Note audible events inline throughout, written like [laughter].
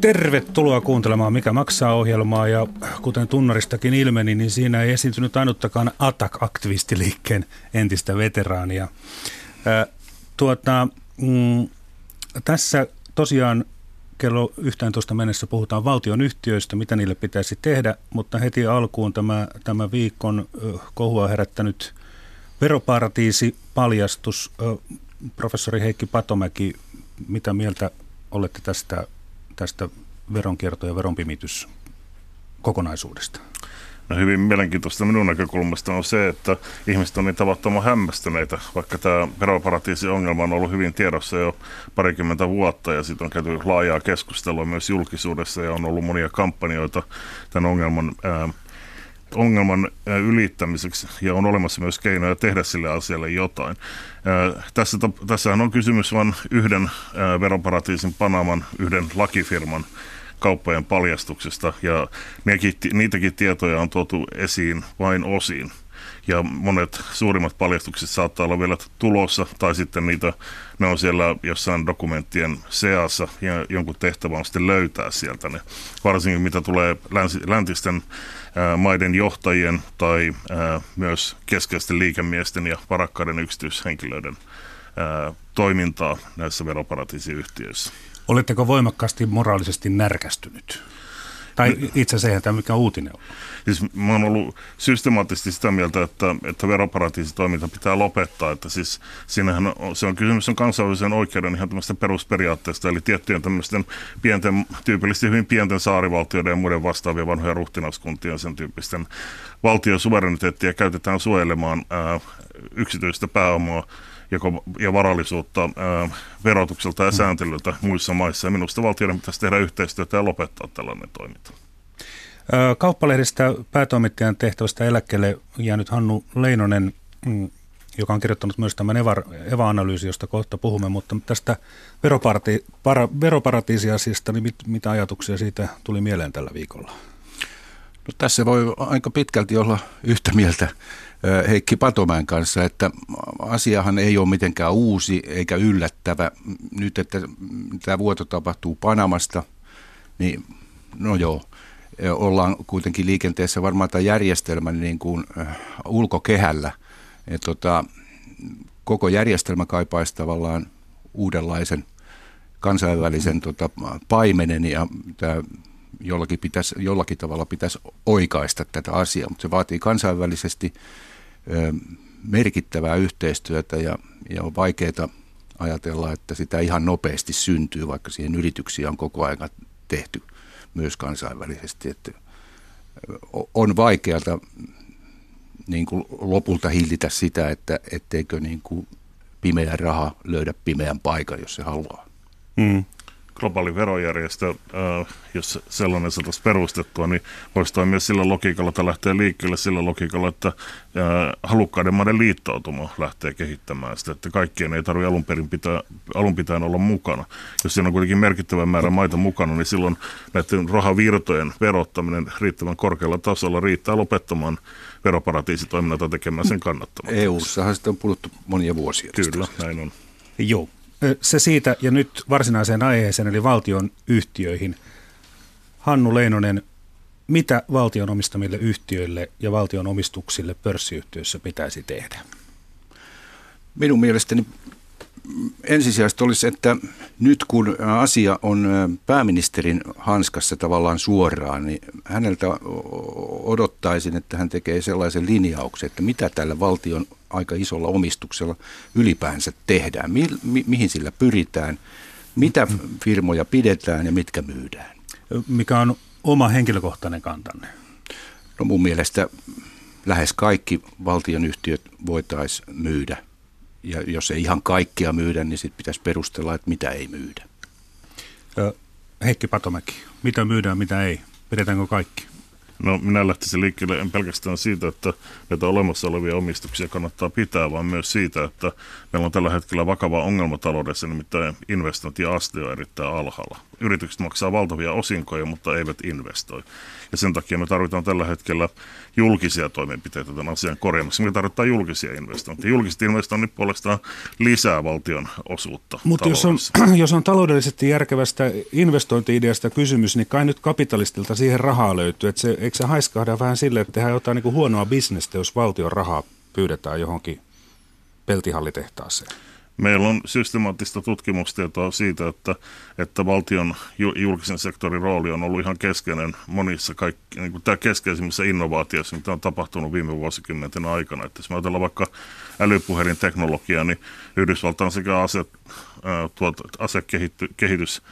Tervetuloa kuuntelemaan Mikä maksaa ohjelmaa ja kuten tunnaristakin ilmeni, niin siinä ei esiintynyt ainuttakaan Attack-aktivistiliikkeen entistä veteraania. Tuota, mm, tässä tosiaan kello 11 mennessä puhutaan valtion yhtiöistä, mitä niille pitäisi tehdä, mutta heti alkuun tämä, tämä viikon kohua herättänyt veroparatiisi paljastus. Professori Heikki Patomäki, mitä mieltä olette tästä tästä veronkierto- ja veronpimitys kokonaisuudesta? No hyvin mielenkiintoista minun näkökulmasta on se, että ihmiset on niin tavattoman hämmästyneitä, vaikka tämä veroparatiisi-ongelma on ollut hyvin tiedossa jo parikymmentä vuotta ja siitä on käyty laajaa keskustelua myös julkisuudessa ja on ollut monia kampanjoita tämän ongelman ää, ongelman ylittämiseksi ja on olemassa myös keinoja tehdä sille asialle jotain. Tässä, tässähän on kysymys vain yhden veroparatiisin Panaman, yhden lakifirman kauppojen paljastuksesta ja niitäkin tietoja on tuotu esiin vain osin ja monet suurimmat paljastukset saattaa olla vielä tulossa, tai sitten niitä, ne on siellä jossain dokumenttien seassa, ja jonkun tehtävä on sitten löytää sieltä ne. Varsinkin mitä tulee länsi, läntisten ää, maiden johtajien tai ää, myös keskeisten liikemiesten ja varakkaiden yksityishenkilöiden ää, toimintaa näissä veroparatiisiyhtiöissä. Oletteko voimakkaasti moraalisesti närkästynyt? Tai itse asiassa tämä mikä uutinen on. Siis mä oon ollut systemaattisesti sitä mieltä, että, että veroparatiisitoiminta pitää lopettaa. Että siis siinähän on, se on kysymys on kansainvälisen oikeuden ihan tämmöistä perusperiaatteesta, eli tiettyjen tämmöisten pienten, tyypillisesti hyvin pienten saarivaltioiden ja muiden vastaavien vanhoja ruhtinaskuntien sen tyyppisten valtiosuvereniteettia käytetään suojelemaan ää, yksityistä pääomaa ja varallisuutta verotukselta ja sääntelyltä muissa maissa. Minusta valtioiden pitäisi tehdä yhteistyötä ja lopettaa tällainen toiminta. Kauppalehdestä päätoimittajan tehtävästä eläkkeelle jäänyt Hannu Leinonen, mm, joka on kirjoittanut myös tämän EVA-analyysi, josta kohta puhumme, mutta tästä veroparati, para, veroparatiisiasiasta, niin mit, mitä ajatuksia siitä tuli mieleen tällä viikolla? No, tässä voi aika pitkälti olla yhtä mieltä Heikki Patomäen kanssa, että asiahan ei ole mitenkään uusi eikä yllättävä. Nyt, että tämä vuoto tapahtuu Panamasta, niin no joo, ollaan kuitenkin liikenteessä varmaan tämän järjestelmän niin kuin ulkokehällä. Et tota, koko järjestelmä kaipaisi tavallaan uudenlaisen kansainvälisen tota, paimenen ja tämä jollakin, pitäisi, jollakin tavalla pitäisi oikaista tätä asiaa, mutta se vaatii kansainvälisesti merkittävää yhteistyötä ja, ja on vaikeaa ajatella, että sitä ihan nopeasti syntyy, vaikka siihen yrityksiä on koko ajan tehty myös kansainvälisesti. Että on vaikealta niin kuin lopulta hillitä sitä, että etteikö niin kuin pimeä raha löydä pimeän paikan, jos se haluaa. Mm globaali verojärjestö, jos sellainen saataisiin perustettua, niin voisi toimia sillä logiikalla, että lähtee liikkeelle sillä logiikalla, että halukkaiden maiden liittoutuma lähtee kehittämään sitä, että kaikkien ei tarvitse alun, perin pitää, alun pitäen olla mukana. Jos siinä on kuitenkin merkittävä määrä maita mukana, niin silloin näiden rahavirtojen verottaminen riittävän korkealla tasolla riittää lopettamaan veroparatiisitoiminnata tekemään sen kannattamatta. EU-ssahan sitä on puhuttu monia vuosia. Kyllä, näin on. Joo. Se siitä ja nyt varsinaiseen aiheeseen eli valtion yhtiöihin. Hannu Leinonen, mitä valtion omistamille yhtiöille ja valtion omistuksille pörssiyhtiöissä pitäisi tehdä? Minun mielestäni ensisijaisesti olisi, että nyt kun asia on pääministerin hanskassa tavallaan suoraan, niin häneltä odottaisin, että hän tekee sellaisen linjauksen, että mitä tällä valtion aika isolla omistuksella ylipäänsä tehdään, mi- mi- mihin sillä pyritään, mitä firmoja pidetään ja mitkä myydään. Mikä on oma henkilökohtainen kantanne? No mun mielestä lähes kaikki valtionyhtiöt voitaisiin myydä – ja jos ei ihan kaikkia myydä, niin sitten pitäisi perustella, että mitä ei myydä. Heikki Patomäki, mitä myydään, mitä ei? Pidetäänkö kaikki? No minä lähtisin liikkeelle en pelkästään siitä, että näitä olemassa olevia omistuksia kannattaa pitää, vaan myös siitä, että meillä on tällä hetkellä vakava ongelma taloudessa, nimittäin investointiaste on erittäin alhaalla. Yritykset maksaa valtavia osinkoja, mutta eivät investoi. Ja sen takia me tarvitaan tällä hetkellä julkisia toimenpiteitä tämän asian korjaamassa. Me tarvitaan julkisia investointeja. Julkiset investoinnit puolestaan lisää valtion osuutta Mutta jos on, [clears throat] jos on taloudellisesti järkevästä investointiideasta kysymys, niin kai nyt kapitalistilta siihen rahaa löytyy. Et se, eikö se haiskahda vähän sille, että tehdään jotain niin huonoa bisnestä, jos valtion rahaa pyydetään johonkin peltihallitehtaaseen? Meillä on systemaattista tutkimustietoa siitä, että, että valtion julkisen sektorin rooli on ollut ihan keskeinen monissa kaikki, niin kuin tämä keskeisimmissä innovaatioissa, mitä on tapahtunut viime vuosikymmenten aikana. Että jos me ajatellaan vaikka älypuhelin teknologiaa, niin Yhdysvaltain sekä ase, tuot, asekehitys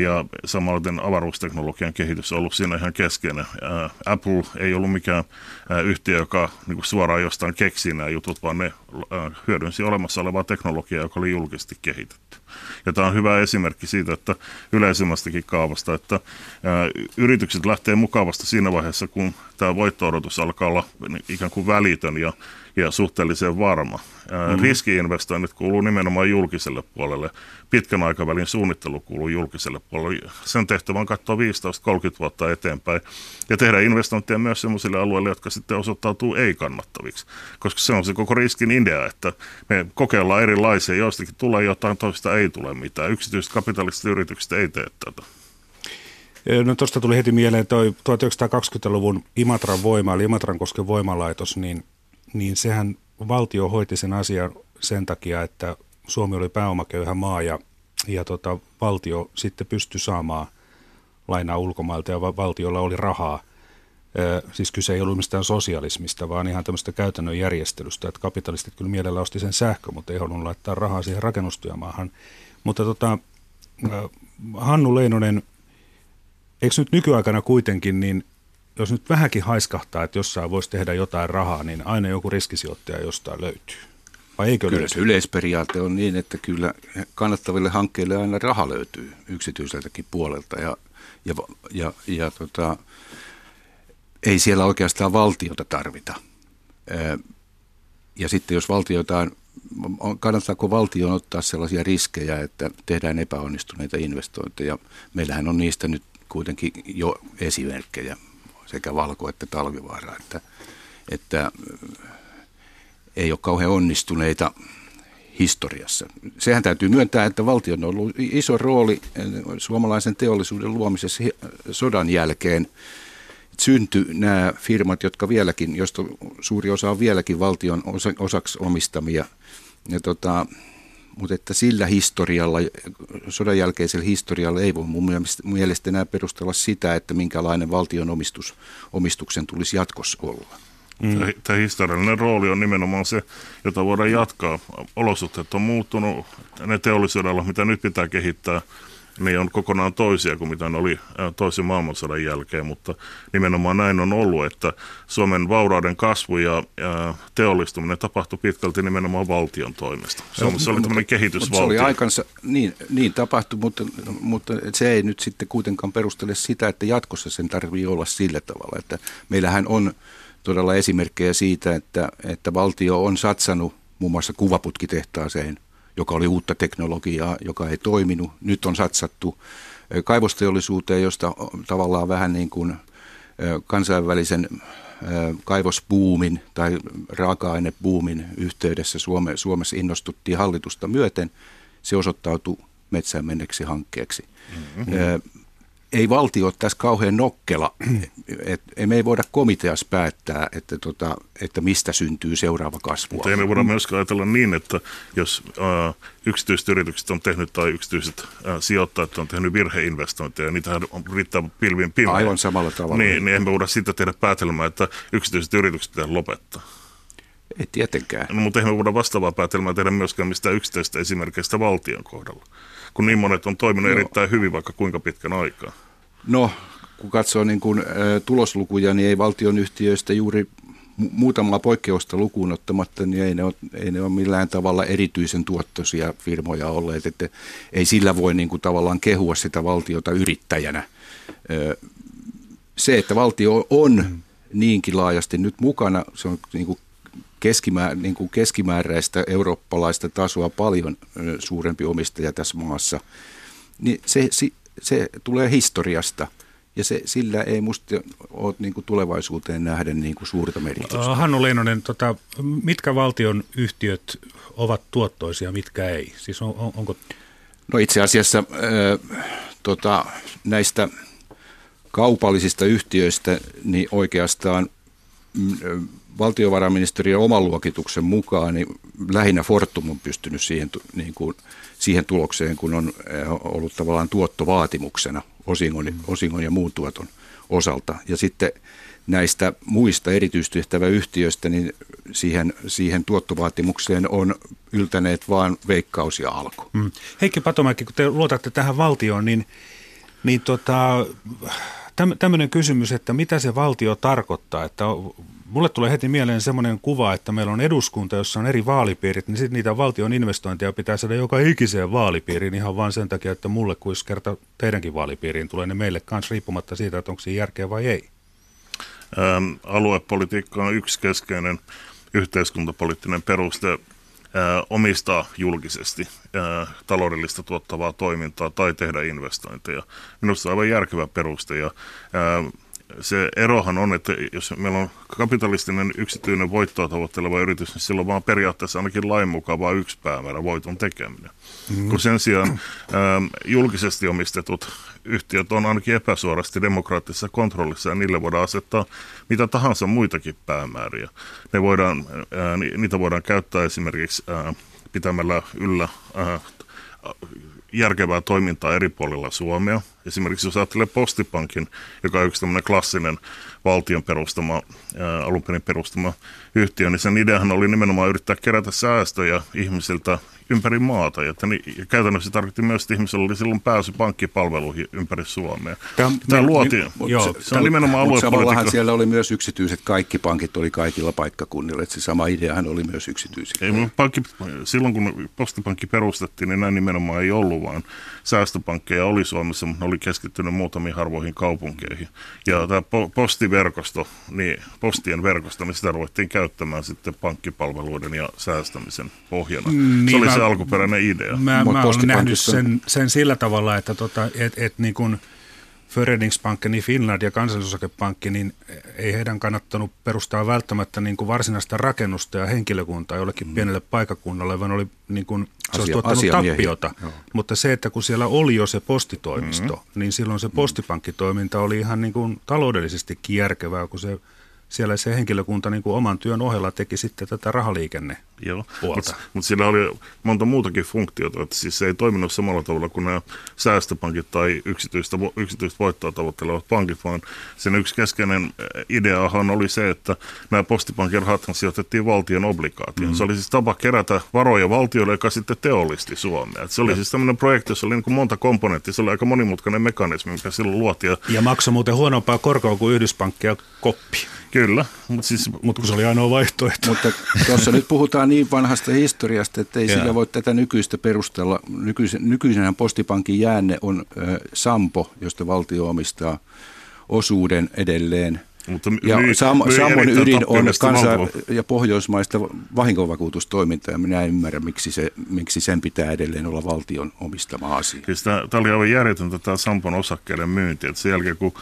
ja, samoin avaruusteknologian kehitys on ollut siinä ihan keskeinen. Apple ei ollut mikään yhtiö, joka niin suoraan jostain keksii nämä jutut, vaan ne hyödynsi olemassa olevaa teknologiaa, joka oli julkisesti kehitetty. Ja tämä on hyvä esimerkki siitä, että yleisemmästäkin kaavasta, että yritykset lähtee mukavasta siinä vaiheessa, kun tämä voitto-odotus alkaa olla ikään kuin välitön ja ja suhteellisen varma. Mm. Riskiinvestoinnit kuuluu nimenomaan julkiselle puolelle. Pitkän aikavälin suunnittelu kuuluu julkiselle puolelle. Sen tehtävä on katsoa 15-30 vuotta eteenpäin ja tehdä investointeja myös sellaisille alueille, jotka sitten osoittautuu ei-kannattaviksi. Koska se on se koko riskin idea, että me kokeillaan erilaisia, joistakin tulee jotain, toista ei tule mitään. Yksityiset kapitalistiset yritykset ei tee tätä. No tuosta tuli heti mieleen toi 1920-luvun Imatran voima, eli Imatran kosken voimalaitos, niin niin sehän valtio hoiti sen asian sen takia, että Suomi oli pääomaköyhä maa ja, ja tota, valtio sitten pystyi saamaan lainaa ulkomailta ja valtiolla oli rahaa. Ö, siis kyse ei ollut mistään sosialismista, vaan ihan tämmöistä käytännön järjestelystä, että kapitalistit kyllä mielellä osti sen sähkö, mutta ei halunnut laittaa rahaa siihen rakennustyömaahan. Mutta tota, Hannu Leinonen, eikö nyt nykyaikana kuitenkin, niin jos nyt vähänkin haiskahtaa, että jossain voisi tehdä jotain rahaa, niin aina joku riskisijoittaja jostain löytyy. Vai eikö kyllä se yleisperiaate on niin, että kyllä kannattaville hankkeille aina raha löytyy yksityiseltäkin puolelta ja, ja, ja, ja tota, ei siellä oikeastaan valtiota tarvita. Ja sitten jos valtioita kannattaako valtion ottaa sellaisia riskejä, että tehdään epäonnistuneita investointeja. Meillähän on niistä nyt kuitenkin jo esimerkkejä sekä Valko- että Talvivaara, että, että ei ole kauhean onnistuneita historiassa. Sehän täytyy myöntää, että valtio on ollut iso rooli äh, suomalaisen teollisuuden luomisessa sodan jälkeen. Syntyi nämä firmat, jotka vieläkin, josta suuri osa on vieläkin valtion osaksi omistamia. Ja tota, mutta että sillä historialla, sodan jälkeisellä historialla ei voi mun mielestä enää perustella sitä, että minkälainen valtion omistus, omistuksen tulisi jatkossa olla. Mm. Tämä historiallinen rooli on nimenomaan se, jota voidaan jatkaa. Olosuhteet on muuttunut, ne teollisuudella, mitä nyt pitää kehittää, niin on kokonaan toisia kuin mitä ne oli toisen maailmansodan jälkeen, mutta nimenomaan näin on ollut, että Suomen vaurauden kasvu ja, teollistuminen tapahtui pitkälti nimenomaan valtion toimesta. Suomessa se oli tämmöinen kehitysvaltio. Se oli aikansa, niin, niin tapahtui, mutta, mutta se ei nyt sitten kuitenkaan perustele sitä, että jatkossa sen tarvii olla sillä tavalla, että meillähän on todella esimerkkejä siitä, että, että valtio on satsannut muun muassa kuvaputkitehtaaseen – joka oli uutta teknologiaa, joka ei toiminut. Nyt on satsattu kaivosteollisuuteen, josta tavallaan vähän niin kuin kansainvälisen kaivosbuumin tai raaka-ainebuumin yhteydessä Suome, Suomessa innostuttiin hallitusta myöten. Se osoittautui metsään menneksi hankkeeksi. Mm-hmm ei valtio ole tässä kauhean nokkela. Et, me ei voida komiteassa päättää, että, tota, että mistä syntyy seuraava kasvu. Mutta ei me voida myöskään ajatella niin, että jos äh, yksityiset yritykset on tehnyt tai yksityiset äh, sijoittajat on tehnyt virheinvestointeja, niitä on riittää pilvin pimeä. Aivan samalla tavalla. Niin, niin emme voida siitä tehdä päätelmää, että yksityiset yritykset pitää lopettaa. Ei tietenkään. No, mutta eihän me voida vastaavaa päätelmää tehdä myöskään mistään yksittäistä esimerkkeistä valtion kohdalla kun niin monet on toiminut no. erittäin hyvin vaikka kuinka pitkän aikaa? No, kun katsoo niin kuin, ä, tuloslukuja, niin ei valtionyhtiöistä juuri muutamaa poikkeusta lukuun ottamatta, niin ei ne, ole, ei ne ole millään tavalla erityisen tuottoisia firmoja olleet. Että ei sillä voi niin kuin tavallaan kehua sitä valtiota yrittäjänä. se, että valtio on niinkin laajasti nyt mukana, se on niin kuin keskimää, niin kuin keskimääräistä eurooppalaista tasoa paljon suurempi omistaja tässä maassa, niin se, se, se tulee historiasta – ja se, sillä ei musta ole niin kuin tulevaisuuteen nähden niin kuin suurta merkitystä. Hannu Leinonen, tota, mitkä valtion yhtiöt ovat tuottoisia, mitkä ei? Siis on, on, onko... No itse asiassa äh, tota, näistä kaupallisista yhtiöistä niin oikeastaan mm, valtiovarainministeriön oman luokituksen mukaan niin lähinnä Fortum on pystynyt siihen, niin kuin, siihen tulokseen, kun on ollut tavallaan tuottovaatimuksena osingon, mm. osingon ja muun tuoton osalta. Ja sitten näistä muista erityistehtäväyhtiöistä, niin siihen, siihen tuottovaatimukseen on yltäneet vain veikkaus ja alku. Mm. Heikki Patomäki, kun te luotatte tähän valtioon, niin, niin tota, tämmöinen kysymys, että mitä se valtio tarkoittaa, että Mulle tulee heti mieleen semmoinen kuva, että meillä on eduskunta, jossa on eri vaalipiirit, niin sitten niitä valtion investointeja pitää saada joka ikiseen vaalipiiriin ihan vain sen takia, että mulle kuin kerta teidänkin vaalipiiriin tulee ne meille kanssa riippumatta siitä, että onko siinä järkeä vai ei. Ähm, aluepolitiikka on yksi keskeinen yhteiskuntapoliittinen peruste äh, omistaa julkisesti äh, taloudellista tuottavaa toimintaa tai tehdä investointeja. Minusta se on aivan järkevä peruste ja äh, se erohan on, että jos meillä on kapitalistinen yksityinen voittoa tavoitteleva yritys, niin silloin vaan periaatteessa ainakin lain mukaan vain yksi päämäärä, voiton tekeminen. Mm. Kun sen sijaan ähm, julkisesti omistetut yhtiöt on ainakin epäsuorasti demokraattisessa kontrollissa ja niille voidaan asettaa mitä tahansa muitakin päämääriä. Ne voidaan, ää, niitä voidaan käyttää esimerkiksi ää, pitämällä yllä ää, järkevää toimintaa eri puolilla Suomea. Esimerkiksi jos ajattelee Postipankin, joka on yksi tämmöinen klassinen valtion perustama, alun perin perustama yhtiö, niin sen ideahan oli nimenomaan yrittää kerätä säästöjä ihmisiltä ympäri maata. Ja, niin, ja käytännössä tarkoitti myös, että ihmisillä oli silloin pääsy pankkipalveluihin ympäri Suomea. Tämä, Tämä luotiin, mutta joo, se, se on nimenomaan aluepolitiikka. siellä oli myös yksityiset, kaikki pankit oli kaikilla paikkakunnilla, että se sama ideahan oli myös yksityisillä. Ei, pankki, silloin kun postipankki perustettiin, niin näin nimenomaan ei ollut, vaan säästöpankkeja oli Suomessa, mutta ne oli keskittynyt muutamiin harvoihin kaupunkeihin. Ja tämä postiverkosto, niin postien verkosto, niin sitä ruvettiin käyttämään sitten pankkipalveluiden ja säästämisen pohjana. Mm, se oli se alkuperäinen idea. Mä, mä olen nähnyt sen, sen sillä tavalla, että tota, et, et niin kuin Föreningsbanken niin Finland ja kansallisosakepankki, niin ei heidän kannattanut perustaa välttämättä niin kuin varsinaista rakennusta ja henkilökuntaa jollekin mm. pienelle paikakunnalle, vaan oli niin kuin, se olisi tuottanut tappiota. Joo. Mutta se, että kun siellä oli jo se postitoimisto, mm-hmm. niin silloin se postipankkitoiminta oli ihan niin kuin taloudellisesti järkevää, kun se siellä se henkilökunta niin kuin oman työn ohella teki sitten tätä rahaliikenne Joo, mutta mut siellä oli monta muutakin funktiota, että siis se ei toiminut samalla tavalla kuin nämä säästöpankit tai yksityistä, yksityistä voittoa tavoittelevat pankit, vaan sen yksi keskeinen ideahan oli se, että nämä postipankin rahat sijoitettiin valtion obligaatioon. Mm. Se oli siis tapa kerätä varoja valtiolle, joka sitten teollisti Suomea. Et se oli ja. siis tämmöinen projekti, jossa oli niin kuin monta komponenttia, se oli aika monimutkainen mekanismi, mikä silloin luotiin. Ja maksoi muuten huonompaa korkoa kuin Yhdyspankki ja koppi. Kyllä, mutta siis... Mut kun se oli ainoa vaihtoehto. Mutta tuossa nyt puhutaan niin vanhasta historiasta, että ei sillä voi tätä nykyistä perustella. Nykyisen, nykyisenhän postipankin jäänne on äh, Sampo, josta valtio omistaa osuuden edelleen. Mutta ja myy, Sam, myy Sammon ydin on kansa- ja pohjoismaista vahinkovakuutustoimintaa, ja minä en ymmärrä, miksi, se, miksi sen pitää edelleen olla valtion omistama asia. Siis tämä, tämä oli aivan järjetöntä tämä Sampon osakkeiden myynti, että sen jälkeen kun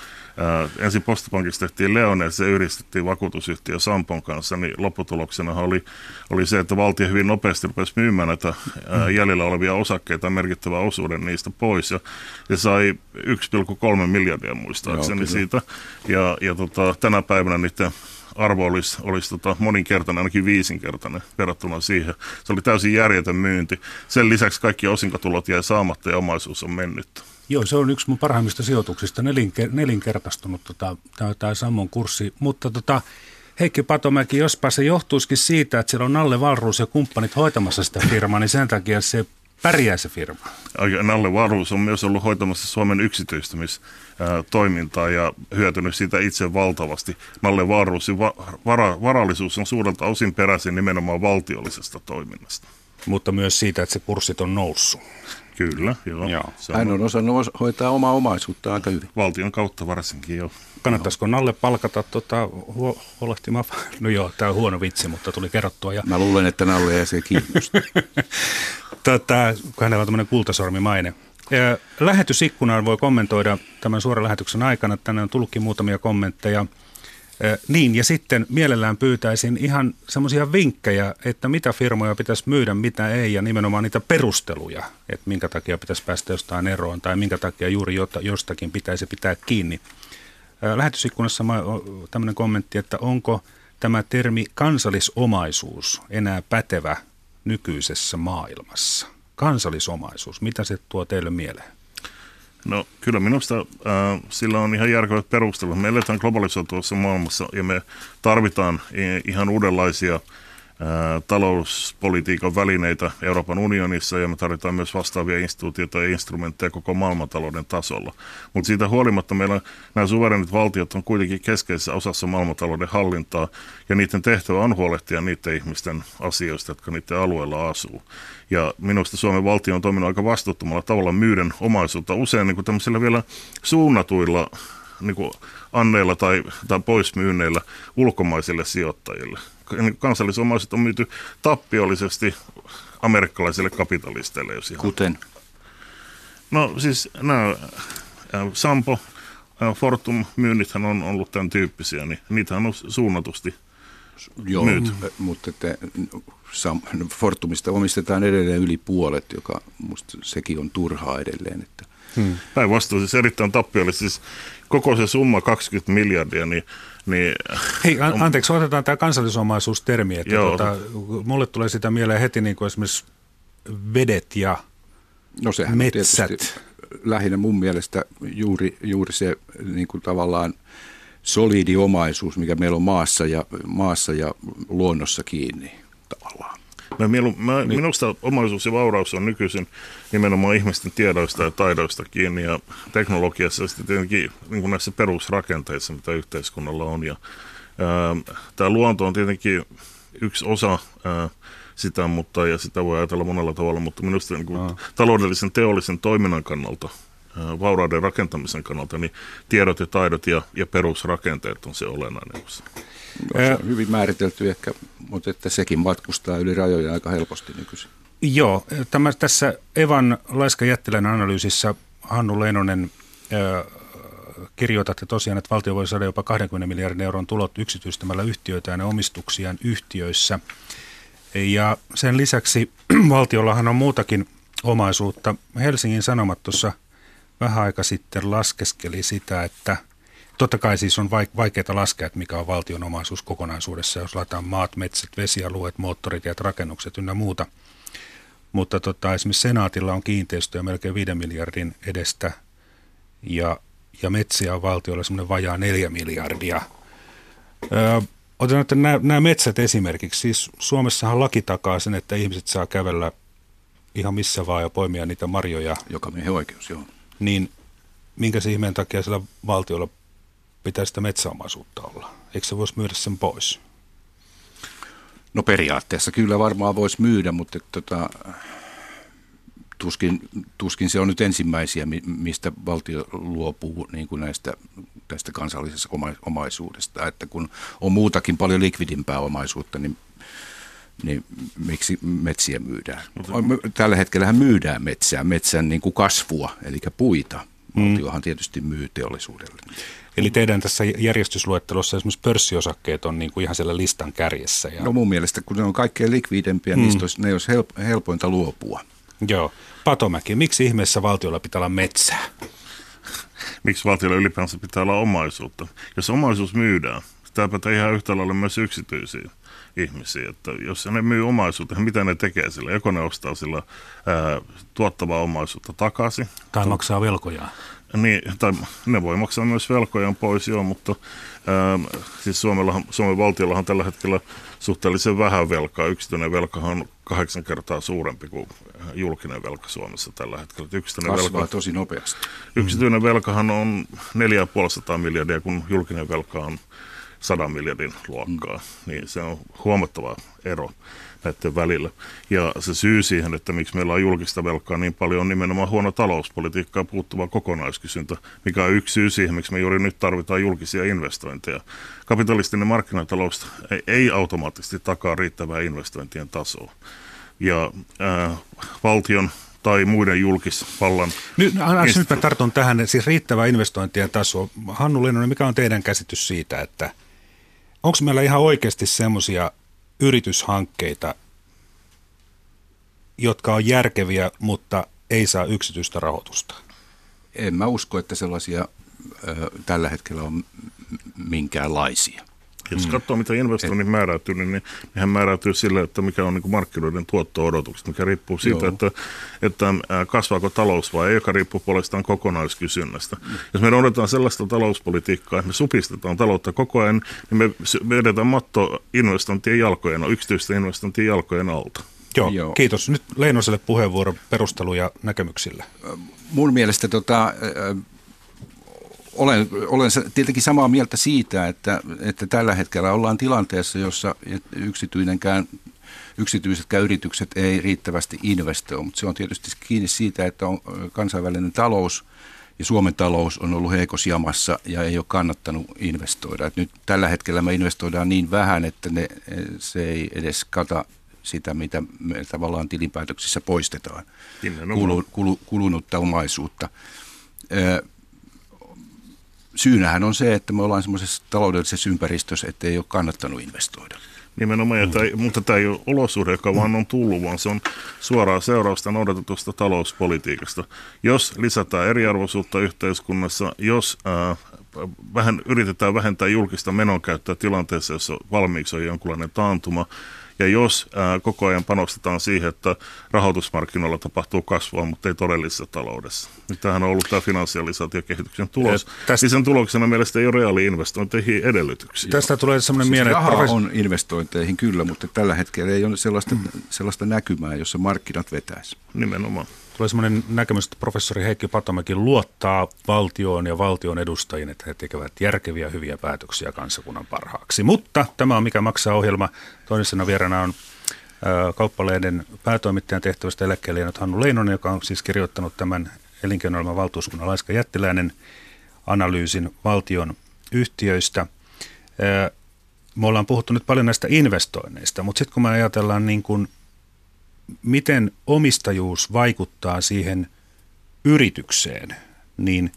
ensin Postipankissa tehtiin Leone, se yhdistettiin vakuutusyhtiö Sampon kanssa, niin lopputuloksena oli, oli se, että valtio hyvin nopeasti rupesi myymään näitä ää, jäljellä olevia osakkeita merkittävän osuuden niistä pois, ja, ja sai 1,3 miljardia muistaakseni Joo, siitä, ja, ja tota, tänä päivänä niiden arvo olisi, olisi tota moninkertainen, ainakin viisinkertainen verrattuna siihen. Se oli täysin järjetön myynti. Sen lisäksi kaikki osinkotulot jäi saamatta ja omaisuus on mennyt. Joo, se on yksi mun parhaimmista sijoituksista, nelinker- nelinkertaistunut tota, tämä Sammon kurssi. Mutta tota, Heikki Patomäki, jospa se johtuisikin siitä, että siellä on Nalle Valruus ja kumppanit hoitamassa sitä firmaa, niin sen takia se pärjää se firma. Nalle Valruus on myös ollut hoitamassa Suomen yksityistämistoimintaa ja hyötynyt siitä itse valtavasti. Nalle Valruusin va- vara- varallisuus on suurelta osin peräisin nimenomaan valtiollisesta toiminnasta. Mutta myös siitä, että se kurssit on noussut. Kyllä, joo. Joo. Se Hän on osannut hoitaa omaa omaisuutta aika hyvin. Valtion kautta varsinkin, joo. Kannattaisiko Nalle palkata tota, huo- huolehtimaan? [laughs] No joo, tämä on huono vitsi, mutta tuli kerrottua. Ja, Mä luulen, että Nalle ei se kiinnosta. [laughs] tota, kun hänellä on tämmöinen kultasormimaine. Lähetysikkunaan voi kommentoida tämän suoran lähetyksen aikana. Tänne on tullutkin muutamia kommentteja. Niin, ja sitten mielellään pyytäisin ihan semmoisia vinkkejä, että mitä firmoja pitäisi myydä, mitä ei, ja nimenomaan niitä perusteluja, että minkä takia pitäisi päästä jostain eroon, tai minkä takia juuri jostakin pitäisi pitää kiinni. Lähetysikkunassa tämmöinen kommentti, että onko tämä termi kansallisomaisuus enää pätevä nykyisessä maailmassa? Kansallisomaisuus, mitä se tuo teille mieleen? No kyllä minusta äh, sillä on ihan järkevät perustelut. Me eletään globalisoituvassa maailmassa ja me tarvitaan ihan uudenlaisia talouspolitiikan välineitä Euroopan unionissa ja me tarvitaan myös vastaavia instituutioita ja instrumentteja koko maailmantalouden tasolla. Mutta siitä huolimatta meillä nämä suverenit valtiot on kuitenkin keskeisessä osassa maailmantalouden hallintaa ja niiden tehtävä on huolehtia niiden ihmisten asioista, jotka niiden alueella asuu. Ja minusta Suomen valtio on toiminut aika vastuuttomalla tavalla myyden omaisuutta usein niin kuin tämmöisillä vielä suunnatuilla niin kuin anneilla tai, tai poismyynneillä ulkomaisille sijoittajille. Kansallisomaisuus on myyty tappiollisesti amerikkalaisille kapitalisteille, jos ihan Kuten No siis nämä äh, Sampo, äh, Fortum myynnithän on ollut tämän tyyppisiä, niin niitähän on suunnatusti. Joo, Myyty. mutta Sam- Fortumista omistetaan edelleen yli puolet, joka musta sekin on turhaa edelleen. Että Päinvastoin siis erittäin tappiollisesti, siis koko se summa 20 miljardia, niin, niin Hei, an- anteeksi, otetaan tämä kansallisomaisuustermi. Että Joo. tota, mulle tulee sitä mieleen heti niin kuin esimerkiksi vedet ja no sehän Metsät. lähinnä mun mielestä juuri, juuri se niin kuin tavallaan solidi omaisuus, mikä meillä on maassa ja, maassa ja luonnossa kiinni tavallaan. Mä mielu, mä, minusta omaisuus ja vauraus on nykyisin nimenomaan ihmisten tiedoista ja taidoista kiinni ja teknologiassa ja sitten tietenkin niin kuin näissä perusrakenteissa, mitä yhteiskunnalla on. Ja, ää, tämä luonto on tietenkin yksi osa ää, sitä, mutta, ja sitä voi ajatella monella tavalla, mutta minusta niin kuin taloudellisen teollisen toiminnan kannalta, ää, vaurauden rakentamisen kannalta, niin tiedot ja taidot ja, ja perusrakenteet on se olennainen osa. Se on hyvin määritelty ehkä, mutta että sekin matkustaa yli rajoja aika helposti nykyisin. Joo, tämä, tässä Evan Laiska Jättilän analyysissä Hannu Leinonen ö, kirjoitatte tosiaan, että valtio voi saada jopa 20 miljardin euron tulot yksityistämällä yhtiöitä ja omistuksiaan yhtiöissä. Ja sen lisäksi [clears throat] valtiollahan on muutakin omaisuutta. Helsingin Sanomat tuossa vähän aika sitten laskeskeli sitä, että totta kai siis on vaik- vaikeaa laskea, että mikä on valtion omaisuus kokonaisuudessa, jos laitetaan maat, metsät, vesialueet, moottoritiet, rakennukset ynnä muuta. Mutta tota, esimerkiksi Senaatilla on kiinteistöjä melkein 5 miljardin edestä ja, ja metsiä on valtiolla semmoinen vajaa 4 miljardia. Öö, otetaan että nämä, nämä metsät esimerkiksi. Siis Suomessahan laki takaa sen, että ihmiset saa kävellä ihan missä vaan ja poimia niitä marjoja. Joka miehen oikeus, joo. Niin minkä se ihmeen takia sillä valtiolla pitäisi sitä metsäomaisuutta olla? Eikö se voisi myydä sen pois? No periaatteessa kyllä varmaan voisi myydä, mutta että, tota, tuskin, tuskin se on nyt ensimmäisiä, mi- mistä valtio luopuu niin kuin näistä tästä kansallisesta oma- omaisuudesta. Että kun on muutakin paljon likvidimpää omaisuutta, niin, niin miksi metsiä myydään? Tällä hetkellä myydään metsää, metsän niin kuin kasvua, eli puita. Valtiohan tietysti myy teollisuudelle. Eli teidän tässä järjestysluettelossa esimerkiksi pörssiosakkeet on niin kuin ihan siellä listan kärjessä. Ja... No mun mielestä, kun ne on kaikkein likvidempiä, mm. niistä olisi, ne olisi help, helpointa luopua. Joo. Patomäki, miksi ihmeessä valtiolla pitää olla metsää? miksi valtiolla ylipäänsä pitää olla omaisuutta. Jos omaisuus myydään, sitä pätee ihan yhtä lailla myös yksityisiä ihmisiä. Että jos ne myy omaisuutta, niin mitä ne tekee sillä? Joko ne ostaa sillä ää, tuottavaa omaisuutta takaisin. Tai maksaa velkojaan. Niin, tai ne voi maksaa myös velkojaan pois, joo, mutta ää, siis Suomellahan, Suomen valtiollahan tällä hetkellä suhteellisen vähän velkaa. Yksityinen velkahan on kahdeksan kertaa suurempi kuin julkinen velka Suomessa tällä hetkellä. Yksityinen Kasvaa velka, tosi nopeasti. Yksityinen velkahan on 4,5 miljardia, kun julkinen velka on 100 miljardin luokkaa, mm. niin se on huomattava ero näiden välillä. Ja se syy siihen, että miksi meillä on julkista velkaa niin paljon, on nimenomaan huono talouspolitiikka ja puuttuva kokonaiskysyntä, mikä on yksi syy siihen, miksi me juuri nyt tarvitaan julkisia investointeja. Kapitalistinen markkinatalous ei, ei automaattisesti takaa riittävää investointien tasoa. Ja äh, valtion tai muiden julkisvallan. Nyt, nyt mä tartun tähän, siis riittävä investointien taso. Hannu Lennonen, mikä on teidän käsitys siitä, että onko meillä ihan oikeasti semmoisia yrityshankkeita, jotka on järkeviä, mutta ei saa yksityistä rahoitusta? En mä usko, että sellaisia ö, tällä hetkellä on minkäänlaisia. Jos mm. katsoo, mitä investoinnit määräytyy, niin, niin nehän määräytyy sille, että mikä on niin markkinoiden tuotto-odotukset, mikä riippuu siitä, että, että kasvaako talous vai ei, joka riippuu puolestaan kokonaiskysynnästä. Mm. Jos me odotetaan sellaista talouspolitiikkaa, että me supistetaan taloutta koko ajan, niin me vedetään matto investointien jalkojen, yksityisten investointien jalkojen alta. Joo, Joo. kiitos. Nyt Leinoselle puheenvuoro perusteluja näkemyksillä. Mun mielestä tota, olen, olen tietenkin samaa mieltä siitä, että, että tällä hetkellä ollaan tilanteessa, jossa yksityinenkään yksityisetkään yritykset ei riittävästi investoi, mutta se on tietysti kiinni siitä, että on kansainvälinen talous ja Suomen talous on ollut heikossa jamassa ja ei ole kannattanut investoida. Et nyt tällä hetkellä me investoidaan niin vähän, että ne, se ei edes kata sitä, mitä me tavallaan tilinpäätöksissä poistetaan, kulu, kulu, kulunutta omaisuutta syynähän on se, että me ollaan semmoisessa taloudellisessa ympäristössä, että ei ole kannattanut investoida. Nimenomaan, mm. tämä, mutta tämä ei ole olosuhde, joka vaan on tullut, vaan se on suoraa seurausta noudatetusta talouspolitiikasta. Jos lisätään eriarvoisuutta yhteiskunnassa, jos ää, vähän, yritetään vähentää julkista menonkäyttöä tilanteessa, jossa valmiiksi on jonkunlainen taantuma, ja jos ää, koko ajan panostetaan siihen, että rahoitusmarkkinoilla tapahtuu kasvua, mutta ei todellisessa taloudessa. Nyt tämähän on ollut tämä finanssialisaatiokehityksen tulos. tästä, niin sen tuloksena mielestäni ei ole reaali-investointeihin edellytyksiä. Tästä tulee sellainen siis mieleen, että on investointeihin kyllä, mutta tällä hetkellä ei ole sellaista, mm. sellaista näkymää, jossa markkinat vetäisi. Nimenomaan tulee sellainen näkemys, että professori Heikki Patomäki luottaa valtioon ja valtion edustajiin, että he tekevät järkeviä hyviä päätöksiä kansakunnan parhaaksi. Mutta tämä on Mikä maksaa ohjelma. Toisena vierana on kauppalehden päätoimittajan tehtävästä eläkkeelle Hannu Leinonen, joka on siis kirjoittanut tämän elinkeinoelämän valtuuskunnan laiska jättiläinen analyysin valtion yhtiöistä. Me ollaan puhuttu nyt paljon näistä investoinneista, mutta sitten kun me ajatellaan niin kuin miten omistajuus vaikuttaa siihen yritykseen, niin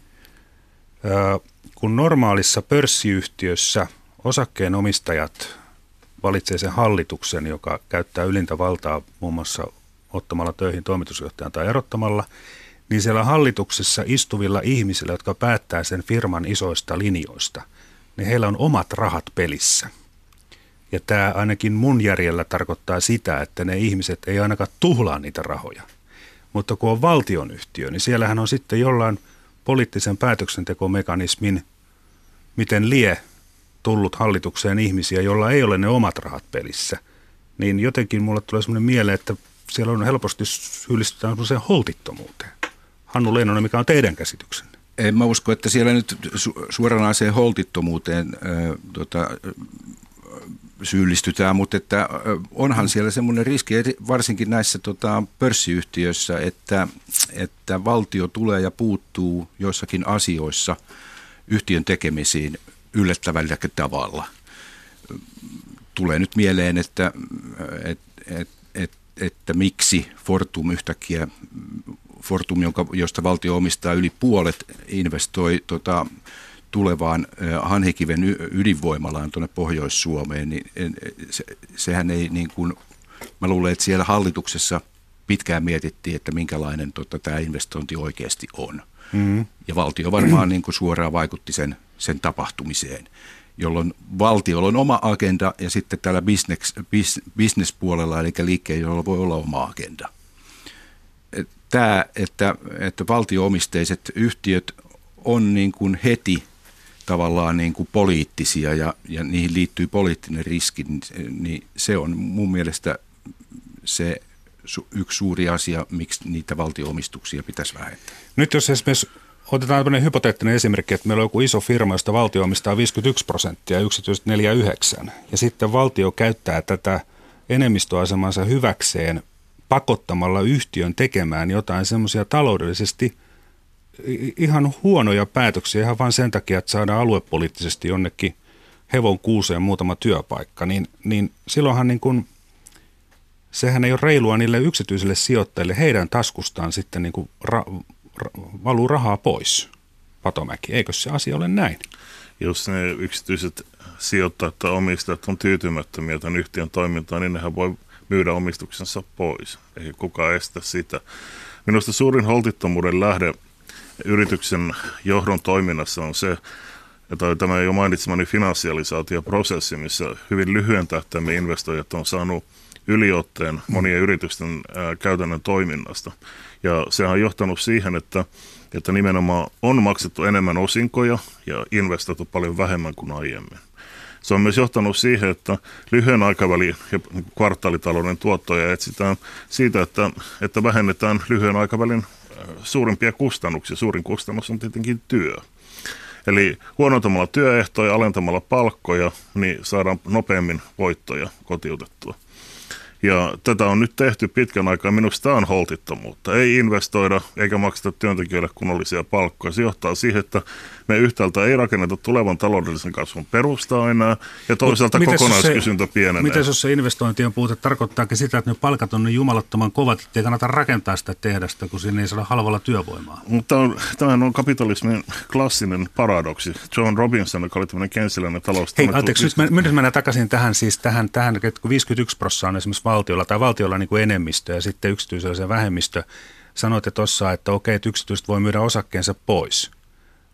kun normaalissa pörssiyhtiössä osakkeenomistajat valitsee sen hallituksen, joka käyttää ylintä valtaa muun muassa ottamalla töihin toimitusjohtajan tai erottamalla, niin siellä hallituksessa istuvilla ihmisillä, jotka päättää sen firman isoista linjoista, niin heillä on omat rahat pelissä – ja tämä ainakin mun järjellä tarkoittaa sitä, että ne ihmiset ei ainakaan tuhlaa niitä rahoja. Mutta kun on valtionyhtiö, niin siellähän on sitten jollain poliittisen päätöksentekomekanismin, miten lie tullut hallitukseen ihmisiä, joilla ei ole ne omat rahat pelissä. Niin jotenkin mulle tulee sellainen mieleen, että siellä on helposti syyllistytään sellaiseen holtittomuuteen. Hannu Leinonen, mikä on teidän käsityksenne? En mä usko, että siellä nyt su- suoranaiseen holtittomuuteen äh, tota, syyllistytään, mutta että onhan siellä semmoinen riski, varsinkin näissä tota, pörssiyhtiöissä, että, että valtio tulee ja puuttuu joissakin asioissa yhtiön tekemisiin yllättävällä tavalla. Tulee nyt mieleen, että, että, että, että, että miksi Fortum yhtäkkiä, Fortum, jonka, josta valtio omistaa yli puolet, investoi tota, tulevaan Hanhikiven ydinvoimalaan tuonne Pohjois-Suomeen, niin se, sehän ei niin kuin, mä luulen, että siellä hallituksessa pitkään mietittiin, että minkälainen tota, tämä investointi oikeasti on. Mm-hmm. Ja valtio varmaan niin kuin suoraan vaikutti sen, sen tapahtumiseen, jolloin valtiolla on oma agenda ja sitten täällä business, business-puolella, eli liikkeellä voi olla oma agenda. Tämä, että, että valtioomisteiset yhtiöt on niin kuin heti tavallaan niin kuin poliittisia ja, ja niihin liittyy poliittinen riski, niin, niin se on mun mielestä se yksi suuri asia, miksi niitä valtioomistuksia pitäisi vähentää. Nyt jos esimerkiksi otetaan tämmöinen hypoteettinen esimerkki, että meillä on joku iso firma, josta valtio omistaa 51 prosenttia ja yksityiset 49. Ja sitten valtio käyttää tätä enemmistöasemansa hyväkseen pakottamalla yhtiön tekemään jotain semmoisia taloudellisesti ihan huonoja päätöksiä ihan vain sen takia, että saadaan aluepoliittisesti jonnekin hevon kuuseen muutama työpaikka, niin, niin silloinhan niin kuin, sehän ei ole reilua niille yksityisille sijoittajille. Heidän taskustaan sitten niin kuin ra, ra, valuu rahaa pois. Patomäki, eikö se asia ole näin? Jos ne yksityiset sijoittajat tai omistajat on tyytymättömiä tämän yhtiön toimintaan, niin nehän voi myydä omistuksensa pois. Ei kukaan estä sitä. Minusta suurin holtittomuuden lähde yrityksen johdon toiminnassa on se, tai tämä jo mainitsemani finanssialisaatioprosessi, missä hyvin lyhyen tähtäimen investoijat on saanut yliotteen monien yritysten ää, käytännön toiminnasta. Ja sehän on johtanut siihen, että, että nimenomaan on maksettu enemmän osinkoja ja investoitu paljon vähemmän kuin aiemmin. Se on myös johtanut siihen, että lyhyen aikavälin ja kvartaalitalouden tuottoja etsitään siitä, että, että vähennetään lyhyen aikavälin suurimpia kustannuksia. Suurin kustannus on tietenkin työ. Eli huonontamalla työehtoja, alentamalla palkkoja, niin saadaan nopeammin voittoja kotiutettua. Ja tätä on nyt tehty pitkän aikaa. Minusta tämä on holtittomuutta. Ei investoida eikä makseta työntekijöille kunnollisia palkkoja. Se johtaa siihen, että me yhtäältä ei rakenneta tulevan taloudellisen kasvun perustaa enää, ja toisaalta Mut kokonaiskysyntä se, pienenee. Miten jos se investointien puute tarkoittaakin sitä, että ne palkat on niin jumalattoman kovat, että ei kannata rakentaa sitä tehdasta, kun siinä ei saada halvalla työvoimaa? Mutta on, tämähän on kapitalismin klassinen paradoksi. John Robinson, joka oli tämmöinen kensiläinen talous. Hei, anteeksi, nyt, nyt mennään takaisin tähän, siis tähän, tähän että kun 51 prosenttia on esimerkiksi valtiolla, tai valtiolla niin kuin enemmistö ja sitten yksityisellä se vähemmistö, sanoitte tuossa, että okei, että yksityiset voi myydä osakkeensa pois.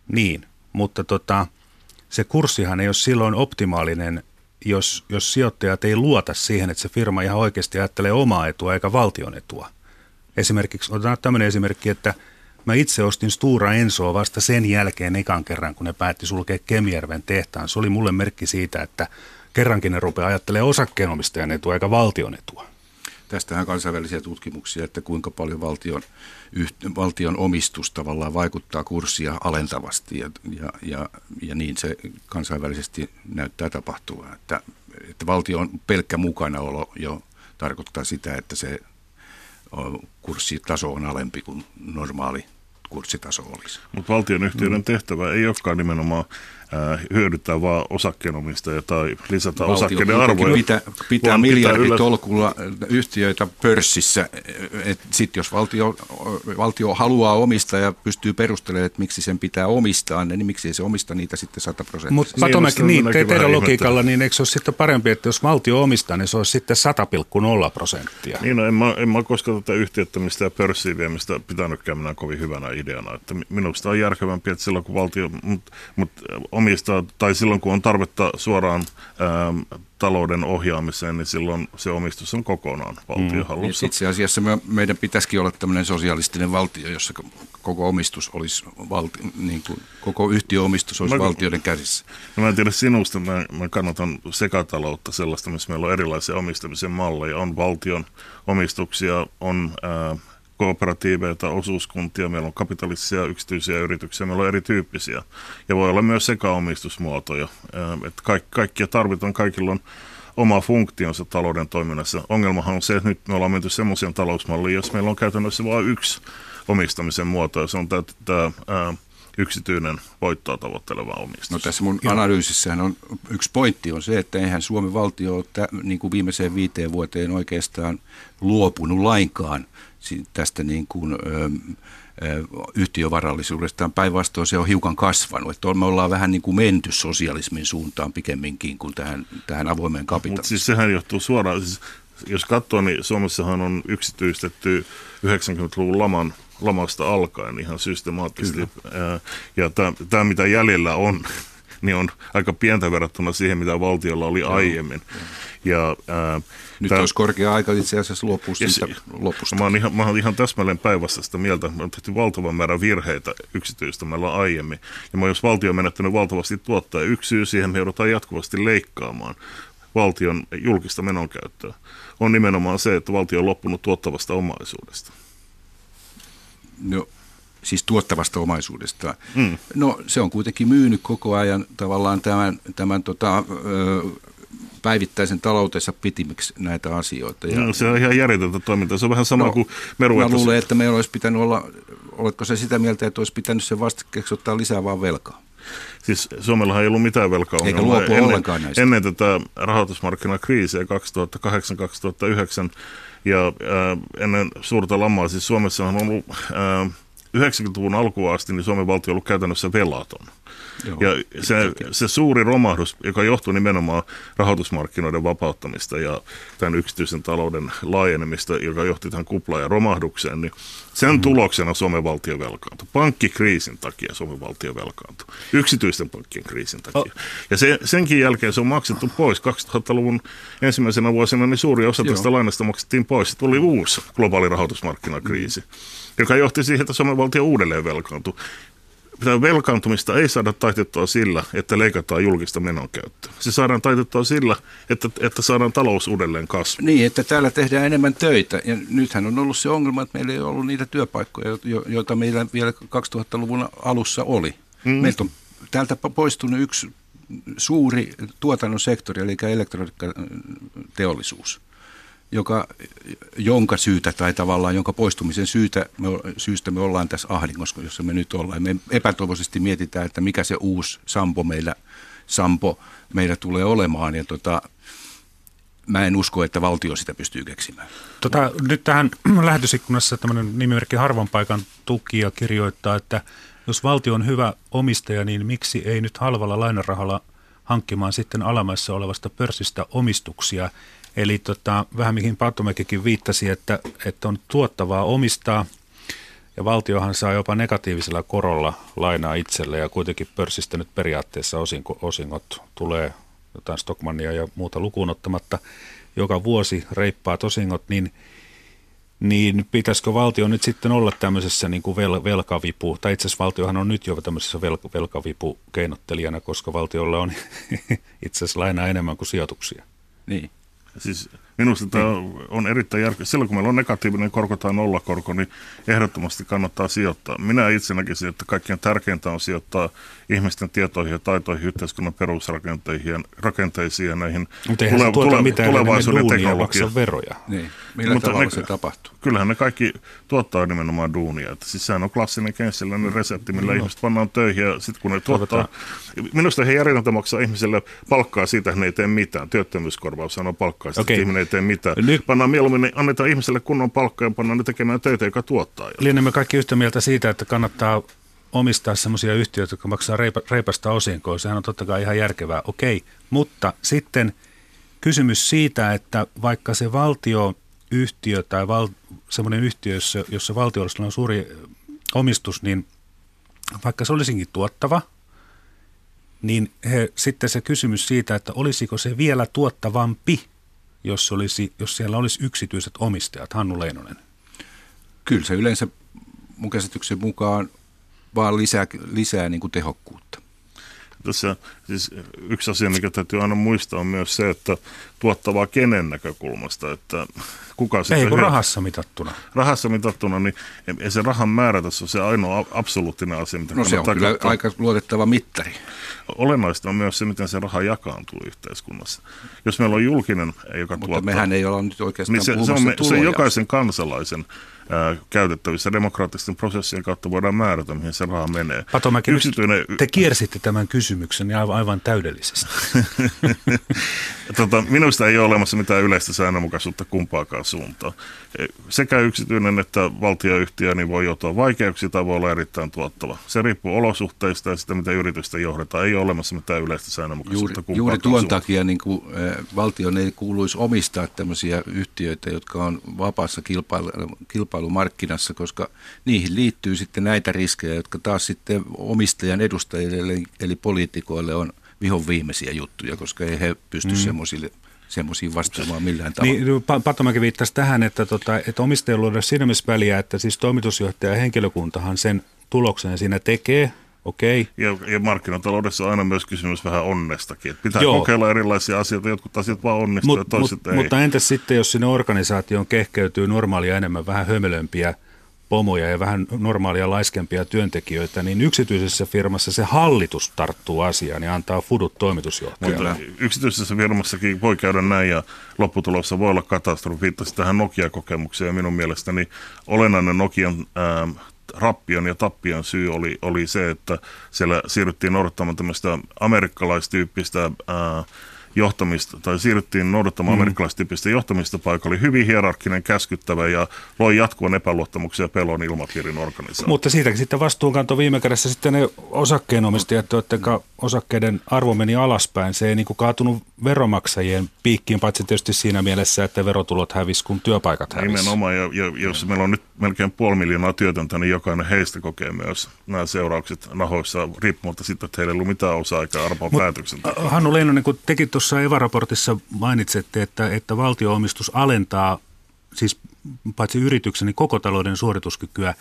Niin, mutta tota, se kurssihan ei ole silloin optimaalinen, jos, jos sijoittajat ei luota siihen, että se firma ihan oikeasti ajattelee omaa etua eikä valtion etua. Esimerkiksi, otetaan tämmöinen esimerkki, että mä itse ostin Stura Ensoa vasta sen jälkeen ekan kerran, kun ne päätti sulkea Kemijärven tehtaan. Se oli mulle merkki siitä, että kerrankin ne rupeaa ajattelemaan osakkeenomistajan etua eikä valtion etua. Tästähän kansainvälisiä tutkimuksia, että kuinka paljon valtion, valtion omistus tavallaan vaikuttaa kurssia alentavasti ja, ja, ja, ja niin se kansainvälisesti näyttää tapahtuvan. Että, että valtion pelkkä mukanaolo jo tarkoittaa sitä, että se kurssitaso on alempi kuin normaali kurssitaso olisi. Mutta valtion yhtiöiden mm. tehtävä ei olekaan nimenomaan hyödyttää vaan osakkeenomistajia tai lisätä Valtio osakkeiden arvoja. Pitää, pitää miljarditolkulla pitää yhtiöitä pörssissä. Sitten jos valtio, valtio haluaa omistaa ja pystyy perustelemaan, että miksi sen pitää omistaa, niin miksi ei se omista niitä sitten 100 prosenttia. Mutta Patomäki, niin, te, teidän logiikalla, niin eikö se ole sitten parempi, että jos valtio omistaa, niin se olisi sitten 100,0 prosenttia? Niin, no, en, mä, en mä koskaan tätä yhtiöttämistä ja pörssiin viemistä pitänytkään minä kovin hyvänä ideana. Että minusta on järkevämpi, että silloin kun valtio, mutta mut, omistaa, tai silloin kun on tarvetta suoraan ähm, talouden ohjaamiseen, niin silloin se omistus on kokonaan valtion mm. hallussa. Itse asiassa me, meidän pitäisikin olla tämmöinen sosialistinen valtio, jossa koko omistus olisi, valti, niin kuin, koko yhtiöomistus olisi mä, valtioiden käsissä. No mä en tiedä sinusta, mä, mä kannatan sekataloutta sellaista, missä meillä on erilaisia omistamisen malleja. On valtion omistuksia, on... Ää, kooperatiiveja tai osuuskuntia, meillä on kapitalistisia yksityisiä yrityksiä, meillä on erityyppisiä. Ja voi olla myös sekaomistusmuotoja. Että kaikki, kaikkia tarvitaan, kaikilla on oma funktionsa talouden toiminnassa. Ongelmahan on se, että nyt me ollaan menty semmoiseen talousmalliin, jos meillä on käytännössä vain yksi omistamisen muoto, ja se on tämä, yksityinen voittoa tavoitteleva omistus. No tässä mun analyysissähän on yksi pointti on se, että eihän Suomen valtio ole niin kuin viimeiseen viiteen vuoteen oikeastaan luopunut lainkaan tästä niin kuin, ö, yhtiövarallisuudestaan. Päinvastoin se on hiukan kasvanut. Että me ollaan vähän niin kuin menty sosialismin suuntaan pikemminkin kuin tähän, tähän avoimeen kapitalismiin. Mutta siis sehän johtuu suoraan, siis jos katsoo, niin Suomessahan on yksityistetty 90-luvun laman lamasta alkaen ihan systemaattisesti. Kyllä. Ja tämä, mitä jäljellä on, [laughs] niin on aika pientä verrattuna siihen, mitä valtiolla oli Joo. aiemmin. Ja, ää, Nyt tämän, olisi korkea aika itse asiassa luopua siitä lopusta. Mä oon ihan, mä oon ihan täsmälleen päivästä sitä mieltä, että on tehty valtavan määrä virheitä yksityistämällä aiemmin. Ja jos valtio on menettänyt valtavasti tuottaa, yksi syy siihen me joudutaan jatkuvasti leikkaamaan valtion julkista menonkäyttöä, on nimenomaan se, että valtio on loppunut tuottavasta omaisuudesta. No, siis tuottavasta omaisuudesta. Mm. No se on kuitenkin myynyt koko ajan tavallaan tämän, tämän tota, päivittäisen taloutensa pitimiksi näitä asioita. Ja, no, se on ihan järjetöntä toimintaa. Se on vähän sama no, kuin meru. Mä luulen, että meillä olisi pitänyt olla, oletko se sitä mieltä, että olisi pitänyt sen vastikkeeksi ottaa lisää vaan velkaa? Siis Suomellahan ei ollut mitään velkaa Eikä ennen, ollenkaan näistä. Ennen tätä rahoitusmarkkinakriisiä 2008-2009 ja äh, ennen suurta lamaa, siis Suomessa on ollut äh, 90-luvun alkuun asti, niin Suomen valtio on ollut käytännössä velaton. Joo, ja se, se suuri romahdus, joka johtuu nimenomaan rahoitusmarkkinoiden vapauttamista ja tämän yksityisen talouden laajenemista, joka johti tähän kuplaan ja romahdukseen, niin sen mm. tuloksena Suomen valtio velkaantui. Pankkikriisin takia Suomen valtio velkaantui. Yksityisten pankkien kriisin takia. Oh. Ja se, senkin jälkeen se on maksettu pois. 2000-luvun ensimmäisenä vuosina niin suuri osa Joo. tästä lainasta maksettiin pois. Se tuli uusi globaali rahoitusmarkkinakriisi. Mm joka johti siihen, että Suomen valtio uudelleen velkaantui velkaantumista ei saada taitettua sillä, että leikataan julkista menonkäyttöä. Se saadaan taitettua sillä, että, että saadaan talous uudelleen kasvu. Niin, että täällä tehdään enemmän töitä. Ja nythän on ollut se ongelma, että meillä ei ollut niitä työpaikkoja, joita meillä vielä 2000-luvun alussa oli. Mm. Meiltä on täältä poistunut yksi suuri tuotannon sektori, eli elektroniikkateollisuus joka, jonka syytä tai tavallaan jonka poistumisen syytä me, syystä me ollaan tässä ahdingossa, jossa me nyt ollaan. Me epätoivoisesti mietitään, että mikä se uusi Sampo meillä, Sampo meillä tulee olemaan ja tota, mä en usko, että valtio sitä pystyy keksimään. Tota, nyt tähän [clears throat] lähetysikkunassa tämmöinen nimimerkki Harvan paikan tukija kirjoittaa, että jos valtio on hyvä omistaja, niin miksi ei nyt halvalla lainarahalla hankkimaan sitten alamaissa olevasta pörssistä omistuksia – Eli tota, vähän mihin Pattomäkikin viittasi, että, että on tuottavaa omistaa ja valtiohan saa jopa negatiivisella korolla lainaa itselle ja kuitenkin pörssistä nyt periaatteessa osinko, osingot tulee jotain Stockmania ja muuta lukuun ottamatta joka vuosi reippaa osingot, niin, niin pitäisikö valtio nyt sitten olla tämmöisessä niin kuin vel, velkavipu, tai itse asiassa valtiohan on nyt jo tämmöisessä vel, velkavipu-keinottelijana, koska valtiolla on [laughs] itse asiassa lainaa enemmän kuin sijoituksia. Niin. Siis minusta tämä on erittäin järkeä. Silloin kun meillä on negatiivinen korko tai nollakorko, niin ehdottomasti kannattaa sijoittaa. Minä itse näkisin, että kaikkein tärkeintä on sijoittaa ihmisten tietoihin ja taitoihin, yhteiskunnan perusrakenteisiin rakenteisiin ja näihin tule, tule, mitään, tulevaisuuden teknologiaan. veroja. Niin. Millä Mutta tavalla ne, se tapahtuu? Kyllähän ne kaikki tuottaa nimenomaan duunia. Että siis sehän on klassinen kenssiläinen resepti, millä no. ihmiset pannaan töihin ja sitten kun ne tuottaa... Minusta he järjetöntä maksaa ihmiselle palkkaa siitä, että ne ei tee mitään. Työttömyyskorvaus sanoo palkkaa siitä, okay. ihminen ei tee mitään. Nyt... Pannaan mieluummin, niin annetaan ihmiselle kunnon palkkaa ja pannaan ne tekemään töitä, joka tuottaa. Lienemme kaikki yhtä mieltä siitä, että kannattaa omistaa sellaisia yhtiöitä, jotka maksaa reipa, reipasta osinkoa. Sehän on totta kai ihan järkevää, okei. Mutta sitten kysymys siitä, että vaikka se valtioyhtiö tai val, semmoinen yhtiö, jossa, jossa valtiolla on suuri omistus, niin vaikka se olisinkin tuottava, niin he, sitten se kysymys siitä, että olisiko se vielä tuottavampi, jos, olisi, jos siellä olisi yksityiset omistajat, Hannu Leinonen? Kyllä se yleensä mun käsityksen mukaan vaan lisää, lisää niin kuin tehokkuutta. Tässä siis yksi asia, mikä täytyy aina muistaa on myös se, että tuottavaa kenen näkökulmasta, että kuka sitten... Ei kun rahassa mitattuna. Rahassa mitattuna, niin ei se rahan määrä tässä on se ainoa absoluuttinen asia, mitä No se on kyllä katsoa. aika luotettava mittari. Olennaista on myös se, miten se raha jakaantuu yhteiskunnassa. Jos meillä on julkinen, joka Mutta tuottaa... mehän ei olla nyt oikeastaan niin se, se, on, se on jokaisen kansalaisen ää, käytettävissä demokraattisten prosessien kautta voidaan määrätä, mihin se raha menee. Patomäki, Yksityinen... te kiersitte tämän kysymyksen aivan, aivan täydellisesti. [laughs] tota, minusta ei ole olemassa mitään yleistä säännönmukaisuutta kumpaakaan suuntaan. E, sekä yksityinen että valtioyhtiö niin voi joutua vaikeuksiin tai voi olla erittäin tuottava. Se riippuu olosuhteista ja sitä, miten yritystä johdetaan. Ei ole olemassa mitään yleistä säännönmukaisuutta Juuri, juuri tuon suuntaan. takia niin kuin, valtion ei kuuluisi omistaa tämmöisiä yhtiöitä, jotka on vapaassa kilpailu, kilpailumarkkinassa, koska niihin liittyy sitten näitä riskejä, jotka taas sitten omistajan edustajille eli, eli poliitikoille on vihon viimeisiä juttuja, koska ei he pysty mm. semmoisille semmoisiin vastaamaan millään tavalla. Niin, Pattomäki viittasi tähän, että, tota, että omistajilla on siinä mielessä väliä, että siis toimitusjohtaja ja henkilökuntahan sen tuloksen siinä tekee, okei. Okay. Ja, ja markkinataloudessa on aina myös kysymys vähän onnestakin. Että pitää Joo. kokeilla erilaisia asioita, jotkut asiat vaan onnistuu mut, ja toiset mut, ei. Mutta entäs sitten, jos sinne organisaatioon kehkeytyy normaalia enemmän vähän hömelömpiä pomoja ja vähän normaalia laiskempia työntekijöitä, niin yksityisessä firmassa se hallitus tarttuu asiaan ja antaa fudut toimitusjohtajalle. Mutta yksityisessä firmassakin voi käydä näin ja lopputulossa voi olla katastrofi. Viittasi tähän Nokia-kokemukseen ja minun mielestäni olennainen Nokian ää, rappion ja tappion syy oli, oli se, että siellä siirryttiin noudattamaan tämmöistä amerikkalaistyyppistä ää, johtamista, tai siirryttiin noudattamaan mm. amerikkalaistyyppistä johtamista, paikka oli hyvin hierarkkinen, käskyttävä ja loi jatkuvan epäluottamuksen ja pelon ilmapiirin organisaatio. Mutta siitäkin sitten vastuunkanto viime kädessä sitten ne osakkeenomistajat, joiden osakkeiden arvo meni alaspäin. Se ei niin kuin kaatunut veromaksajien piikkiin, paitsi tietysti siinä mielessä, että verotulot hävis, kun työpaikat hävis. Nimenomaan, ja, ja jos meillä on nyt melkein puoli miljoonaa työtöntä, niin jokainen heistä kokee myös nämä seuraukset nahoissa, riippumatta siitä, että heillä ei ollut mitään osaa eikä arvoa päätöksen. Hannu Leinonen, kun tekin tuossa EVA-raportissa mainitsette, että, että valtioomistus alentaa siis paitsi yrityksen, niin koko talouden suorituskykyä,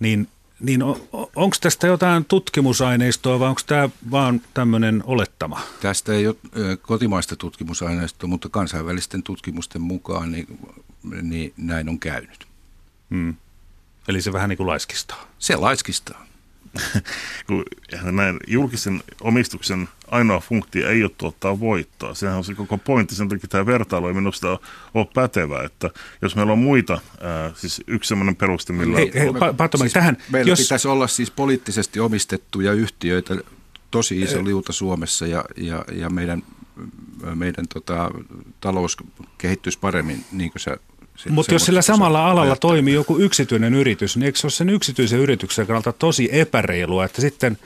niin niin on, onko tästä jotain tutkimusaineistoa vai onko tämä vaan tämmöinen olettama? Tästä ei ole kotimaista tutkimusaineistoa, mutta kansainvälisten tutkimusten mukaan niin, niin näin on käynyt. Hmm. Eli se vähän niin kuin laiskistaa? Se laiskistaa. [laughs] kun näin julkisen omistuksen ainoa funktio ei ole tuottaa voittoa. Sehän on se koko pointti, sen takia tämä vertailu ei minusta ole pätevä, että jos meillä on muita, ää, siis yksi sellainen peruste, millä... Hei, hei, pa- siis tähän, meillä jos... pitäisi olla siis poliittisesti omistettuja yhtiöitä, tosi iso liuta Suomessa ja, ja, ja meidän, meidän tota, talous kehittyisi paremmin, niin kuin sä mutta jos sillä samalla alalla ajattelee. toimii joku yksityinen yritys, niin eikö se ole sen yksityisen yrityksen kannalta tosi epäreilua, että sitten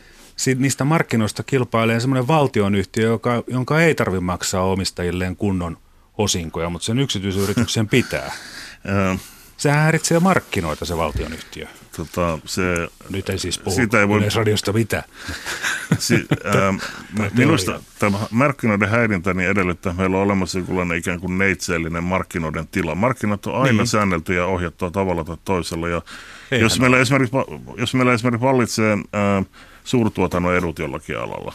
niistä markkinoista kilpailee semmoinen valtionyhtiö, joka, jonka ei tarvitse maksaa omistajilleen kunnon osinkoja, mutta sen yksityisen yrityksen pitää. [laughs] Sehän häiritsee markkinoita se valtionyhtiö. Tota, se, Nyt ei siis puhu siitä ei voi, radiosta mitään. [laughs] Si, [laughs] ää, minusta tämä markkinoiden häirintä niin edellyttää, että meillä on olemassa jonkunlainen ikään kuin neitseellinen markkinoiden tila. Markkinat on aina niin. säännelty ja ohjattua tavalla tai toisella. Ja jos, meillä esimerkiksi, jos meillä esimerkiksi vallitsee ää, suurtuotannon edut jollakin alalla,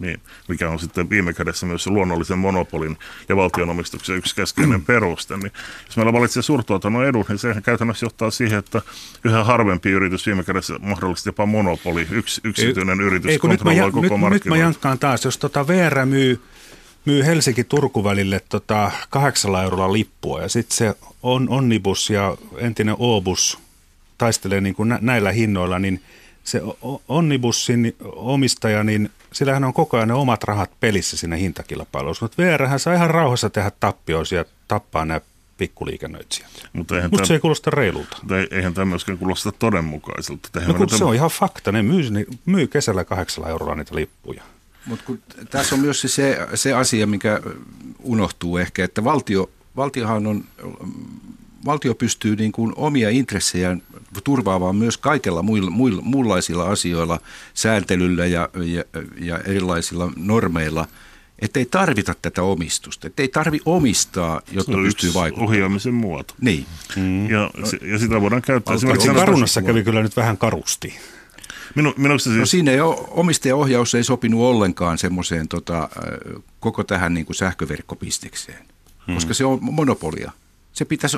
niin, mikä on sitten viime kädessä myös se luonnollisen monopolin ja valtionomistuksen yksi keskeinen peruste. Niin jos meillä valitsee suurtuotannon edun, niin sehän käytännössä johtaa siihen, että yhä harvempi yritys viime kädessä mahdollisesti jopa monopoli, yksi, yksityinen ei, yritys ei, kontrolloi nyt mä, koko nyt, nyt mä jankkaan taas, jos tota VR myy myy Helsinki-Turku välille tota kahdeksalla eurolla lippua ja sitten se on Onnibus ja entinen Obus taistelee niin kuin nä- näillä hinnoilla, niin se Onnibussin omistaja, niin sillähän on koko ajan ne omat rahat pelissä siinä hintakilpailussa. Mutta VR saa ihan rauhassa tehdä tappioisia ja tappaa nämä pikkuliikennöitsijät. Mutta Mut se ei kuulosta reilulta. Eihän tämä myöskään kuulosta todenmukaiselta. No kun se on ihan fakta. Ne myy, ne myy kesällä kahdeksalla eurolla niitä lippuja. Mutta tässä on myös se, se asia, mikä unohtuu ehkä, että valtio, valtiohan on valtio pystyy niin kuin omia intressejään turvaamaan myös kaikella muilla, muilla, muunlaisilla asioilla, sääntelyllä ja, ja, ja erilaisilla normeilla, että ei tarvita tätä omistusta, että ei tarvi omistaa, jotta se pystyy vaikuttamaan. ohjaamisen muoto. Niin. Mm. Ja, ja sitä voidaan käyttää. Esimerkiksi Karunassa kävi kyllä nyt vähän karusti. Minu, minusta siis... no siinä ei ole, omistajaohjaus ei sopinut ollenkaan semmoiseen tota, koko tähän niin kuin sähköverkkopistekseen, hmm. koska se on monopolia se pitäisi,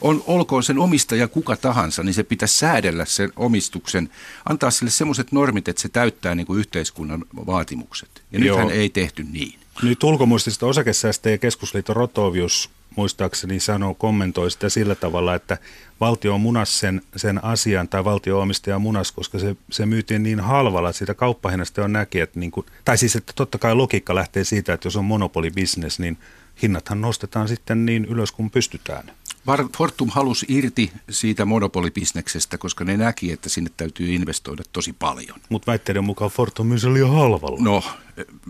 on, olkoon sen omistaja kuka tahansa, niin se pitäisi säädellä sen omistuksen, antaa sille semmoiset normit, että se täyttää niin kuin yhteiskunnan vaatimukset. Ja Joo. nythän ei tehty niin. Nyt ulkomuistista osakesäästäjien keskusliitto Rotovius muistaakseni sanoo, kommentoi sitä sillä tavalla, että valtio on munas sen, sen asian tai valtio-omistaja munas, koska se, se myytiin niin halvalla, että siitä kauppahinnasta on näki, että niin kuin, tai siis että totta kai logiikka lähtee siitä, että jos on monopolibisnes, niin hinnathan nostetaan sitten niin ylös kuin pystytään. Fortum halusi irti siitä monopolibisneksestä, koska ne näki, että sinne täytyy investoida tosi paljon. Mutta väitteiden mukaan Fortum myy liian halvalla. No,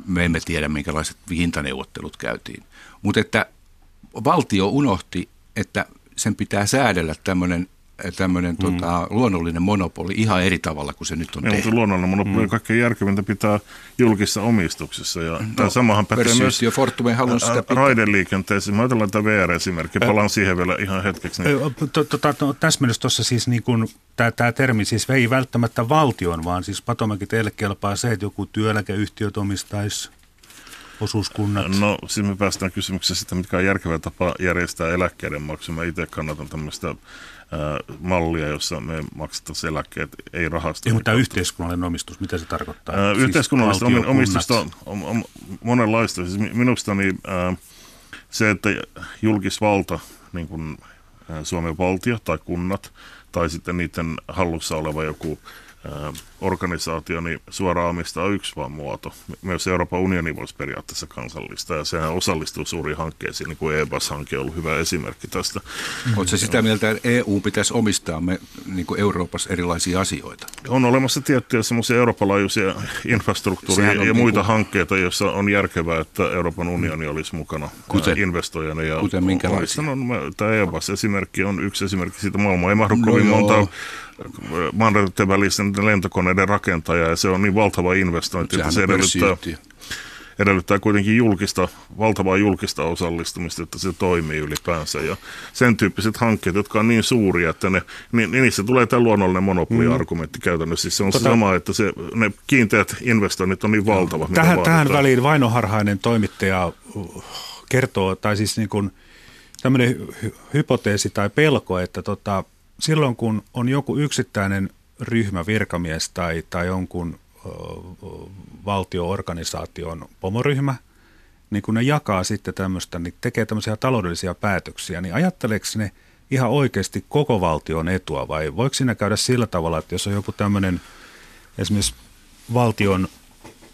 me emme tiedä, minkälaiset hintaneuvottelut käytiin. Mutta että valtio unohti, että sen pitää säädellä tämmöinen tämmöinen mm. tota, luonnollinen monopoli ihan eri tavalla kuin se nyt on tehty. luonnollinen monopoli mm. kaikkein järkevintä pitää julkisessa omistuksessa. Ja no, tämä samahan pätee myös Fortume sitä pitää. raideliikenteessä. Mä ajatellaan tätä VR-esimerkki, palaan siihen vielä ihan hetkeksi. Niin. Täsmennys tuossa siis niin kuin, tämä, tämä termi siis ei välttämättä valtion, vaan siis Patomäki teille kelpaa se, että joku työeläkeyhtiö omistaisi osuuskunnat? No siis me päästään kysymykseen sitä, mitkä on järkevä tapa järjestää eläkkeiden maksu. Mä itse kannatan tämmöistä mallia, jossa me maksettaisiin eläkkeet, ei rahasta. Ei, mutta tämä yhteiskunnallinen omistus, mitä se tarkoittaa? Ää, siis yhteiskunnallista omistusta on, on, on monenlaista. Siis minusta niin, ää, se, että julkisvalta, niin kuin Suomen valtio tai kunnat, tai sitten niiden hallussa oleva joku organisaatio, niin suoraan omistaa yksi vaan muoto. Myös Euroopan unioni voisi periaatteessa kansallista, ja sehän osallistuu suuriin hankkeisiin, niin kuin EBAS-hanke on ollut hyvä esimerkki tästä. Mm. Oletko sitä mieltä, että EU pitäisi omistaa me niin kuin Euroopassa erilaisia asioita? On olemassa tiettyjä semmoisia Euroopan laajuisia infrastruktuuria ja niin muita kuin... hankkeita, joissa on järkevää, että Euroopan unioni olisi mukana kuten, investoijana. Ja kuten minkälaisia? Tämä EBAS-esimerkki on yksi esimerkki siitä. Maailmaa ei mahdu no kovin monta mannerten välisen lentokoneiden rakentaja ja se on niin valtava investointi, että se edellyttää, edellyttää kuitenkin julkista, valtavaa julkista osallistumista, että se toimii ylipäänsä. Ja sen tyyppiset hankkeet, jotka on niin suuria, että ne, niin, niin niissä tulee tämä luonnollinen monopoliargumentti mm. käytännössä. Siis se on tota, sama, että se, ne kiinteät investoinnit on niin valtavat. Tähän, tähän väliin vainoharhainen toimittaja uh, kertoo, tai siis niin kuin tämmöinen hypoteesi tai pelko, että tota, silloin kun on joku yksittäinen ryhmä, virkamies tai, tai jonkun valtioorganisaation pomoryhmä, niin kun ne jakaa sitten tämmöistä, niin tekee tämmöisiä taloudellisia päätöksiä, niin ajatteleeko ne ihan oikeasti koko valtion etua vai voiko siinä käydä sillä tavalla, että jos on joku tämmöinen esimerkiksi valtion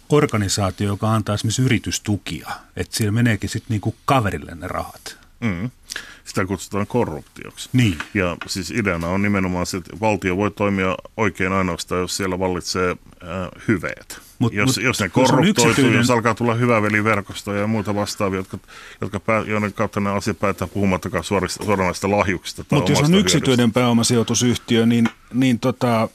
organisaatio, joka antaa esimerkiksi yritystukia, että siellä meneekin sitten niinku kaverille ne rahat. Mm sitä kutsutaan korruptioksi. Niin. Ja siis ideana on nimenomaan se, että valtio voi toimia oikein ainoastaan, jos siellä vallitsee äh, hyveet. Mut, jos, mut, jos ne korruptoituu, yksityinen... jos alkaa tulla hyväveliverkostoja ja muita vastaavia, jotka, jotka pää, joiden kautta ne asiat päättää puhumattakaan suorista, suoranaista lahjuksista. Mutta jos on yksityinen pääomasijoitusyhtiö, niin, niin tota,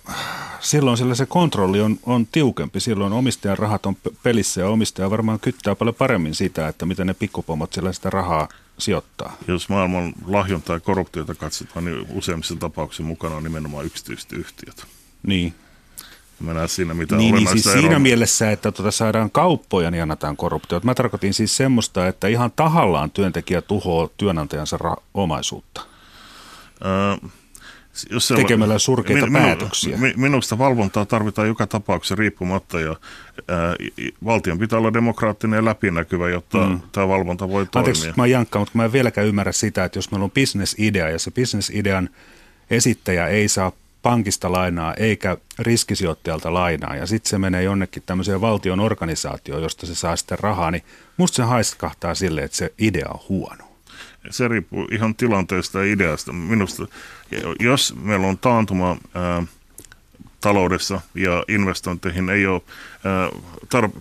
silloin sillä se kontrolli on, on tiukempi. Silloin omistajan rahat on pelissä ja omistaja varmaan kyttää paljon paremmin sitä, että miten ne pikkupomot sillä sitä rahaa sijoittaa. Jos maailman lahjontaa ja korruptiota katsotaan, niin useimmissa tapauksissa mukana on nimenomaan yksityiset yhtiöt. Niin. Mä näen siinä mitä niin, niin siis siinä mielessä, että tuota saadaan kauppoja, niin annetaan korruptiota. Mä tarkoitin siis semmoista, että ihan tahallaan työntekijä tuhoaa työnantajansa ra- omaisuutta. Öö, jos se tekemällä surkeita minu, päätöksiä. Minusta valvontaa tarvitaan joka tapauksessa riippumatta ja ää, valtion pitää olla demokraattinen ja läpinäkyvä, jotta mm. tämä valvonta voi toimia. Anteeksi, mä jankkaan, mutta mä en vieläkään ymmärrä sitä, että jos meillä on bisnesidea ja se bisnesidean esittäjä ei saa pankista lainaa eikä riskisijoittajalta lainaa ja sitten se menee jonnekin tämmöiseen valtion organisaatioon, josta se saa sitten rahaa, niin musta se haiskahtaa sille, että se idea on huono se riippuu ihan tilanteesta ja ideasta. Minusta, jos meillä on taantuma ää, taloudessa ja investointeihin ei ole ää,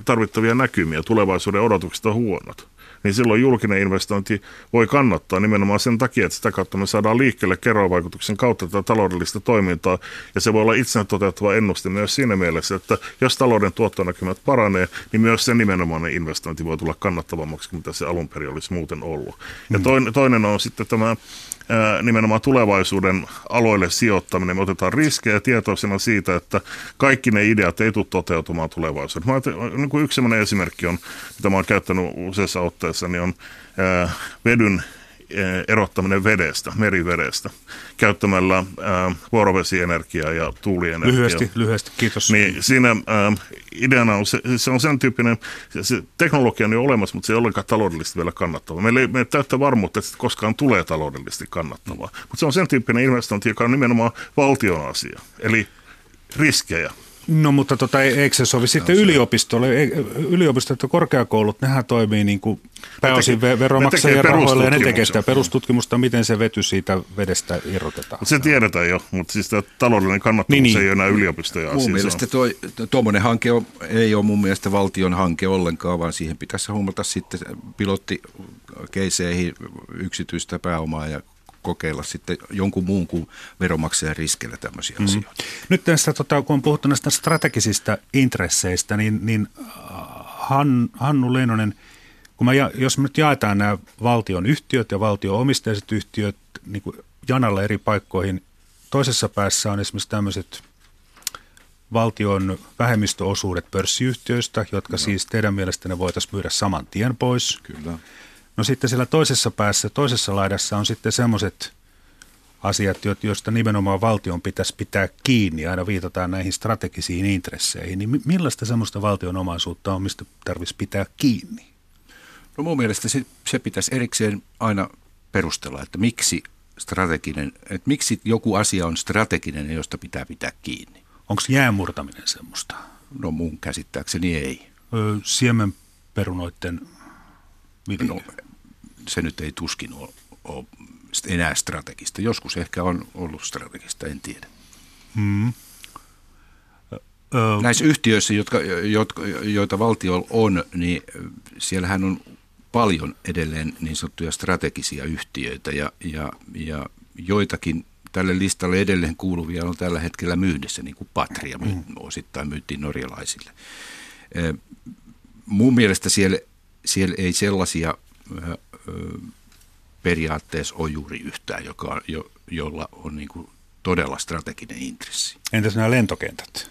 tarvittavia näkymiä, tulevaisuuden odotukset on huonot, niin silloin julkinen investointi voi kannattaa nimenomaan sen takia, että sitä kautta me saadaan liikkeelle kerrovaikutuksen kautta tätä taloudellista toimintaa, ja se voi olla itsenä toteuttava ennuste myös siinä mielessä, että jos talouden tuottonäkymät paranee, niin myös se nimenomainen investointi voi tulla kannattavammaksi kuin mitä se alun perin olisi muuten ollut. Ja mm. toinen, toinen on sitten tämä nimenomaan tulevaisuuden aloille sijoittaminen. Me otetaan riskejä tietoisena siitä, että kaikki ne ideat ei tule toteutumaan tulevaisuudessa. Mä niin kuin yksi sellainen esimerkki on, mitä mä olen käyttänyt useassa otteessa, niin on vedyn erottaminen vedestä, merivedestä, käyttämällä ää, eh, vuorovesienergiaa ja tuulienergiaa. Lyhyesti, lyhyesti, kiitos. Niin siinä ää, eh, ideana on, se, se on sen tyyppinen, se, se teknologia on jo olemassa, mutta se ei olekaan taloudellisesti vielä kannattavaa. Meillä ei me täyttä varmuutta, että se koskaan tulee taloudellisesti kannattavaa, mutta se on sen tyyppinen investointi, joka on nimenomaan valtion asia, eli riskejä. No mutta tota, e- eikö se sovi sitten yliopistolle? Yliopistot ja korkeakoulut, nehän toimii niin kuin pääosin teke, veromaksajien rahoilla ja ne tekee sitä perustutkimusta, miten se vety siitä vedestä irrotetaan. Se tiedetään jo, mutta siis tämä taloudellinen kannattavuus niin, niin. ei ole enää yliopistoja Mun mielestä tuommoinen hanke on, ei ole mun mielestä valtion hanke ollenkaan, vaan siihen pitäisi huomata sitten pilottikeiseihin yksityistä pääomaa ja kokeilla sitten jonkun muun kuin veromaksajan riskillä tämmöisiä mm. asioita. Nyt tästä, tota, kun on puhuttu näistä strategisista intresseistä, niin, niin äh, Han, Hannu Leinonen, kun mä, jos me nyt jaetaan nämä valtion yhtiöt ja valtion omisteiset yhtiöt niin kuin janalla eri paikkoihin, toisessa päässä on esimerkiksi tämmöiset valtion vähemmistöosuudet pörssiyhtiöistä, jotka siis teidän mielestänne voitaisiin myydä saman tien pois. Kyllä. No sitten siellä toisessa päässä, toisessa laidassa on sitten semmoiset asiat, joista nimenomaan valtion pitäisi pitää kiinni, aina viitataan näihin strategisiin intresseihin, niin millaista semmoista valtion omaisuutta on, mistä tarvitsisi pitää kiinni? No mun mielestä se, se pitäisi erikseen aina perustella, että miksi strateginen, että miksi joku asia on strateginen josta pitää pitää kiinni. Onko jäämurtaminen semmoista? No mun käsittääkseni ei. Ö, siemenperunoiden No, se nyt ei tuskin ole, ole enää strategista. Joskus ehkä on ollut strategista, en tiedä. Hmm. Näissä yhtiöissä, jotka, jotka, joita valtio on, niin siellähän on paljon edelleen niin sanottuja strategisia yhtiöitä ja, ja, ja joitakin tälle listalle edelleen kuuluvia on tällä hetkellä myydessä, niin kuin Patria mm. osittain myytiin norjalaisille. Mun mielestä siellä, siellä ei sellaisia periaatteessa ole juuri yhtään, joka, jo, jolla on niin kuin todella strateginen intressi. Entäs nämä lentokentät?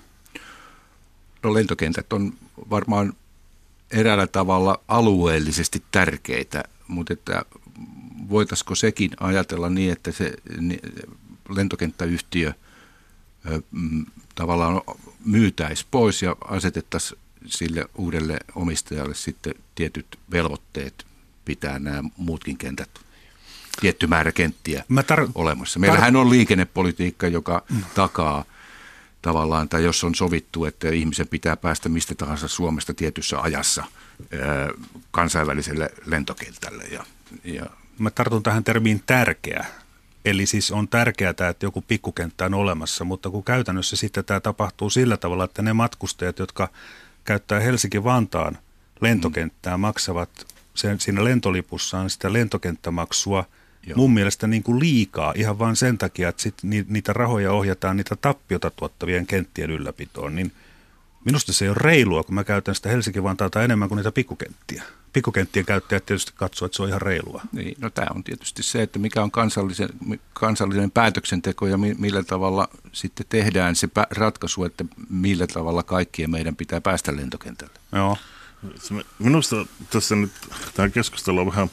No lentokentät on varmaan eräällä tavalla alueellisesti tärkeitä, mutta että voitaisiko sekin ajatella niin, että se lentokenttäyhtiö mm, tavallaan myytäisi pois ja asetettaisiin sille uudelle omistajalle sitten tietyt velvoitteet pitää nämä muutkin kentät tietty määrä kenttiä tar- olemassa. Meillähän tar- on liikennepolitiikka, joka mm. takaa tavallaan, tai jos on sovittu, että ihmisen pitää päästä mistä tahansa Suomesta tietyssä ajassa ää, kansainväliselle lentokentälle. Ja, ja Mä tartun tähän termiin tärkeä. Eli siis on tärkeää, että joku pikkukenttä on olemassa, mutta kun käytännössä sitten tämä tapahtuu sillä tavalla, että ne matkustajat, jotka käyttää Helsinki-Vantaan lentokenttää, maksavat sen, siinä lentolipussaan sitä lentokenttämaksua – Joo. mun mielestä niin kuin liikaa ihan vain sen takia, että sit niitä rahoja ohjataan niitä tappiota tuottavien kenttien ylläpitoon, niin minusta se ei ole reilua, kun mä käytän sitä Helsinki-Vantaalta enemmän kuin niitä pikkukenttiä. Pikkukenttien käyttäjät tietysti katsoo, että se on ihan reilua. Niin, no tämä on tietysti se, että mikä on kansallisen, kansallinen päätöksenteko ja millä tavalla sitten tehdään se ratkaisu, että millä tavalla kaikkien meidän pitää päästä lentokentälle. Joo. Minusta tässä nyt tämä keskustelu on vähän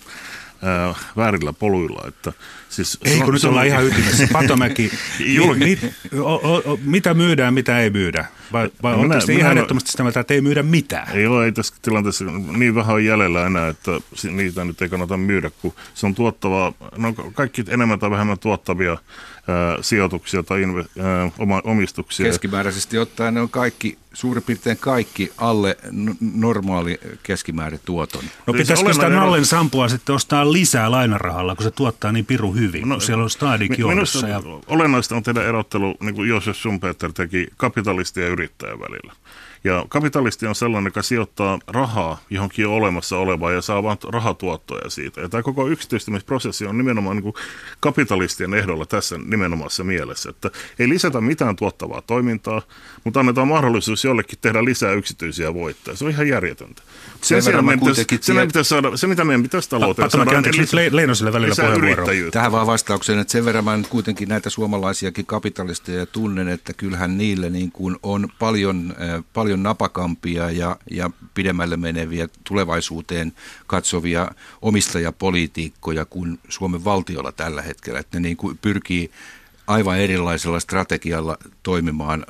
ää, väärillä poluilla. Että, siis, ei kun nyt ollaan ihan ytimessä. [laughs] Patomäki, mi, mi, o, o, mitä myydään, mitä ei myydä? Vai, vai no oletteko ihan ehdottomasti sitä mieltä, että ei myydä mitään? Ei ole, ei tässä tilanteessa niin vähän on jäljellä enää, että niitä nyt ei kannata myydä, kun se on tuottavaa, no kaikki enemmän tai vähemmän tuottavia sijoituksia tai inve, oma, omistuksia. Keskimääräisesti ottaen ne on kaikki, suurin piirtein kaikki alle normaali keskimäärätuoton. No pitäisikö sitä Nallen sampua sitten ostaa lisää lainarahalla, kun se tuottaa niin piru hyvin, no, kun siellä on stadik johdossa. Ja... Olennaista on tehdä erottelu, niin kuin Josef Schumpeter teki kapitalisti ja yrittäjän välillä. Ja kapitalisti on sellainen, joka sijoittaa rahaa johonkin jo olemassa olevaan ja saa vain rahatuottoja siitä. Ja tämä koko yksityistämisprosessi on nimenomaan niin kapitalistien ehdolla tässä nimenomaisessa mielessä, että ei lisätä mitään tuottavaa toimintaa, mutta annetaan mahdollisuus jollekin tehdä lisää yksityisiä voittoja. Se on ihan järjetöntä. Sen sijaan meidän pitäisi, se, meidän pitäisi saada, se, mitä meidän pitäisi talouteen saada, lisä, Leinoselle välillä. Tähän vaan vastaukseen, että sen verran mä nyt kuitenkin näitä suomalaisiakin kapitalisteja tunnen, että kyllähän niille niin kuin on paljon, paljon napakampia ja, ja pidemmälle meneviä tulevaisuuteen katsovia omistajapolitiikkoja kuin Suomen valtiolla tällä hetkellä. Että ne niin kuin pyrkii aivan erilaisella strategialla toimimaan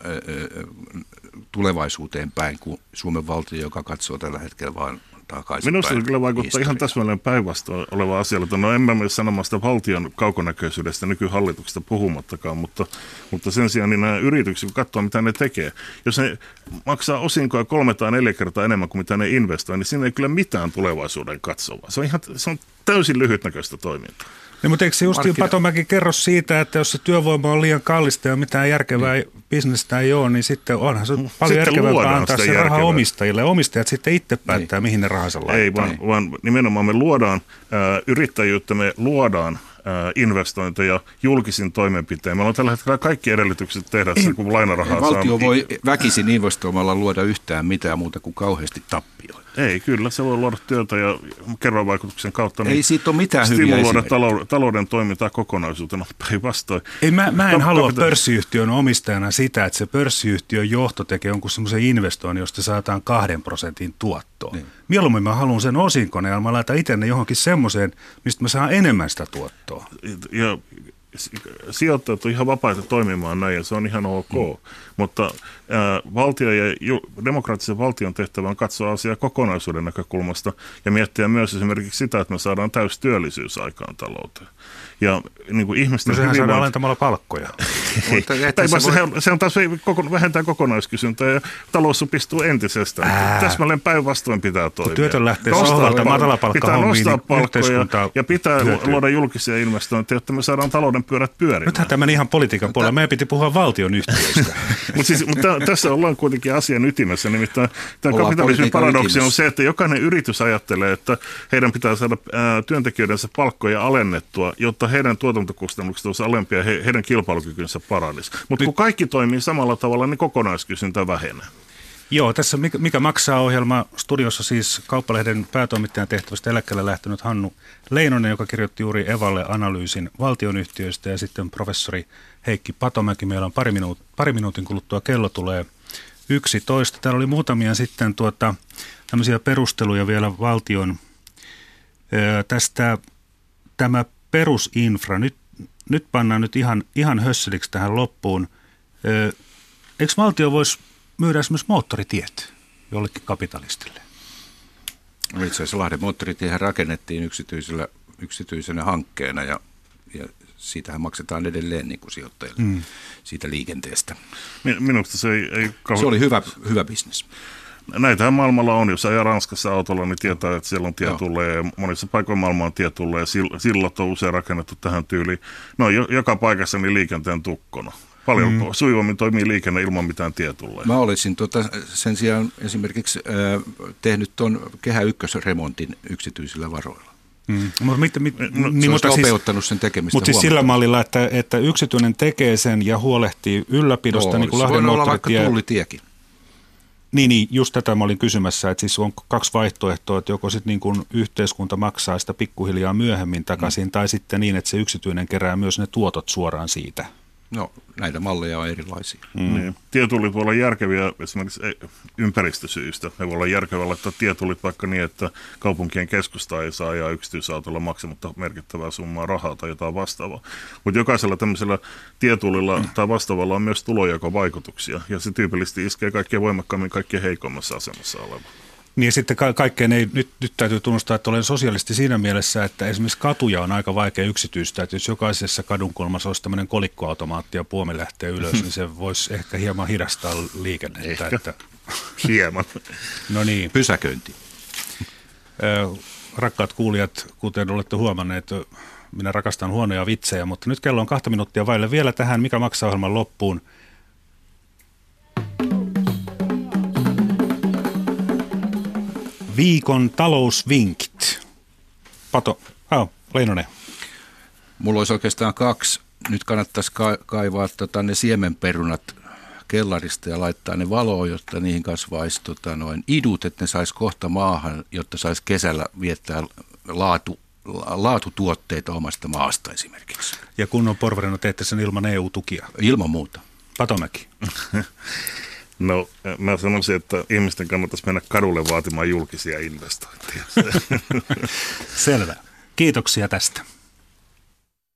tulevaisuuteen päin kuin Suomen valtio, joka katsoo tällä hetkellä vain takaisin. Minusta se kyllä vaikuttaa historia. ihan täsmälleen päinvastoin oleva asia. Että no en mä myös sanomaan sitä valtion kaukonäköisyydestä nykyhallituksesta puhumattakaan, mutta, mutta sen sijaan niin nämä yritykset, kun katsoo mitä ne tekee, jos ne maksaa osinkoja kolme tai neljä kertaa enemmän kuin mitä ne investoi, niin siinä ei kyllä mitään tulevaisuuden katsovaa. Se on, ihan, se on täysin lyhytnäköistä toimintaa. Niin, mutta eikö se Justiin Patomäki kerro siitä, että jos se työvoima on liian kallista ja mitään järkevää niin. bisnestä ei ole, niin sitten onhan se paljon sitten järkevämpää antaa se järkevää. raha omistajille. Omistajat sitten itse päättää, niin. mihin ne rahansa laittaa. Ei, vaan, vaan nimenomaan me luodaan äh, yrittäjyyttä, me luodaan investointeja julkisin toimenpiteen. Meillä on tällä hetkellä kaikki edellytykset tehdä se, kun lainarahaa Valtio saa. voi väkisin investoimalla luoda yhtään mitään muuta kuin kauheasti tappioita. Ei, kyllä se voi luoda työtä ja kerrovaikutuksen kautta. Niin Ei siitä ole mitään hyviä luoda talouden, talouden toimintaa kokonaisuutena [laughs] päinvastoin. Ei, mä, mä en Kap- halua kapita- pörssiyhtiön omistajana sitä, että se pörssiyhtiön johto tekee jonkun semmoisen investoinnin, josta saataan kahden prosentin tuottoa. Niin. Mieluummin mä haluan sen osinkon ja mä laitan itse johonkin semmoiseen, mistä mä saan enemmän sitä tuottoa. Ja sijoittajat on ihan vapaita toimimaan näin ja se on ihan ok. Mm. Mutta ää, valtio ja ju, demokraattisen valtion tehtävä on katsoa asiaa kokonaisuuden näkökulmasta ja miettiä myös esimerkiksi sitä, että me saadaan täystyöllisyys aikaan talouteen. Ja niin kuin ihmisten no sehän hyvinvointi... alentamalla palkkoja. [laughs] Mutta se, voi... se, se on taas koko, vähentää kokonaiskysyntää ja talous supistuu entisestään. Täsmälleen päinvastoin pitää toimia. Kun työtön lähtee sohvalta Pitää nostaa niin palkkoja ja pitää hyötyy. luoda julkisia investointeja, jotta me saadaan talouden pyörät pyörimään. Nythän tämä meni ihan politiikan puolella. Meidän piti puhua valtion yhtiöistä. [laughs] mutta siis, mut tässä ollaan kuitenkin asian ytimessä. Nimittäin tämä kapitalismin paradoksi on se, että jokainen yritys ajattelee, että heidän pitää saada ää, työntekijöidensä palkkoja alennettua, jotta heidän tuotantokustannukset olisivat alempia ja he, heidän kilpailukykynsä paranisi. Mutta kun kaikki toimii samalla tavalla, niin kokonaiskysyntä vähenee. Joo, tässä mikä, mikä maksaa ohjelma studiossa siis Kauppalehden päätoimittajan tehtävästä eläkkeelle lähtenyt Hannu Leinonen, joka kirjoitti juuri Evalle analyysin valtionyhtiöistä ja sitten professori Heikki Patomäki. Meillä on pari, minuut, pari minuutin kuluttua kello tulee 11. Täällä oli muutamia sitten tuota, tämmöisiä perusteluja vielä valtion ää, tästä tämä perusinfra, nyt, nyt pannaan nyt ihan, ihan hösseliksi tähän loppuun. Ö, eikö valtio voisi myydä esimerkiksi moottoritiet jollekin kapitalistille? No itse asiassa Lahden moottoritiehän rakennettiin yksityisellä, yksityisenä hankkeena ja, ja siitähän maksetaan edelleen niin kuin sijoittajille mm. siitä liikenteestä. Minusta se ei... ei kauhean... Se oli hyvä, hyvä bisnes. Näitähän maailmalla on, jos ajaa Ranskassa autolla, niin tietää, että siellä on tie tulee. Monissa paikoissa maailmaa on tie tulee. Sillat on usein rakennettu tähän tyyliin. No joka paikassa niin liikenteen tukkona. Paljon mm. sujuvammin toimii liikenne ilman mitään tietulleja. Mä olisin tuota, sen sijaan esimerkiksi äh, tehnyt tuon Kehä ykkösremontin yksityisillä varoilla. Mm. Mutta, mit, mit, no, niin, se mutta siis, sen tekemistä Mutta siis sillä mallilla, että, että yksityinen tekee sen ja huolehtii ylläpidosta, no, niin kuin Lahden moottoritie. olla vaikka tullitiekin. Niin, niin, just tätä mä olin kysymässä, että siis on kaksi vaihtoehtoa, että joko sitten niin yhteiskunta maksaa sitä pikkuhiljaa myöhemmin takaisin, mm. tai sitten niin, että se yksityinen kerää myös ne tuotot suoraan siitä. No näitä malleja on erilaisia. Mm. Niin. Tietullit voi olla järkeviä esimerkiksi ympäristösyistä. Ne voi olla järkeviä laittaa tietullit vaikka niin, että kaupunkien keskusta ei saa ajaa yksityisautolla maksamatta merkittävää summaa rahaa tai jotain vastaavaa. Mutta jokaisella tämmöisellä tietullilla mm. tai vastaavalla on myös tulojakovaikutuksia. Ja se tyypillisesti iskee kaikkein voimakkaammin kaikkein heikommassa asemassa oleva. Niin sitten ka- kaikkeen ei, nyt, nyt täytyy tunnustaa, että olen sosialisti siinä mielessä, että esimerkiksi katuja on aika vaikea yksityistä, että jos jokaisessa kadunkulmassa olisi tämmöinen kolikkoautomaatti ja puomi lähtee ylös, niin se voisi ehkä hieman hidastaa liikennettä. Ehkä. Että... Hieman. no niin. Pysäköinti. Rakkaat kuulijat, kuten olette huomanneet, minä rakastan huonoja vitsejä, mutta nyt kello on kahta minuuttia vaille vielä tähän, mikä maksaa ohjelman loppuun. Viikon talousvinkit. Pato, oh, Leinonen. Mulla olisi oikeastaan kaksi. Nyt kannattaisi ka- kaivaa tota, ne siemenperunat kellarista ja laittaa ne valoon, jotta niihin kasvaisi tota, noin idut, että ne saisi kohta maahan, jotta saisi kesällä viettää laatu, laatutuotteita omasta maasta esimerkiksi. Ja kun on porvarina, teette sen ilman EU-tukia? Ilman muuta. Patomäki. [laughs] No mä sanoisin, että ihmisten kannattaisi mennä kadulle vaatimaan julkisia investointeja. [laughs] Selvä. Kiitoksia tästä.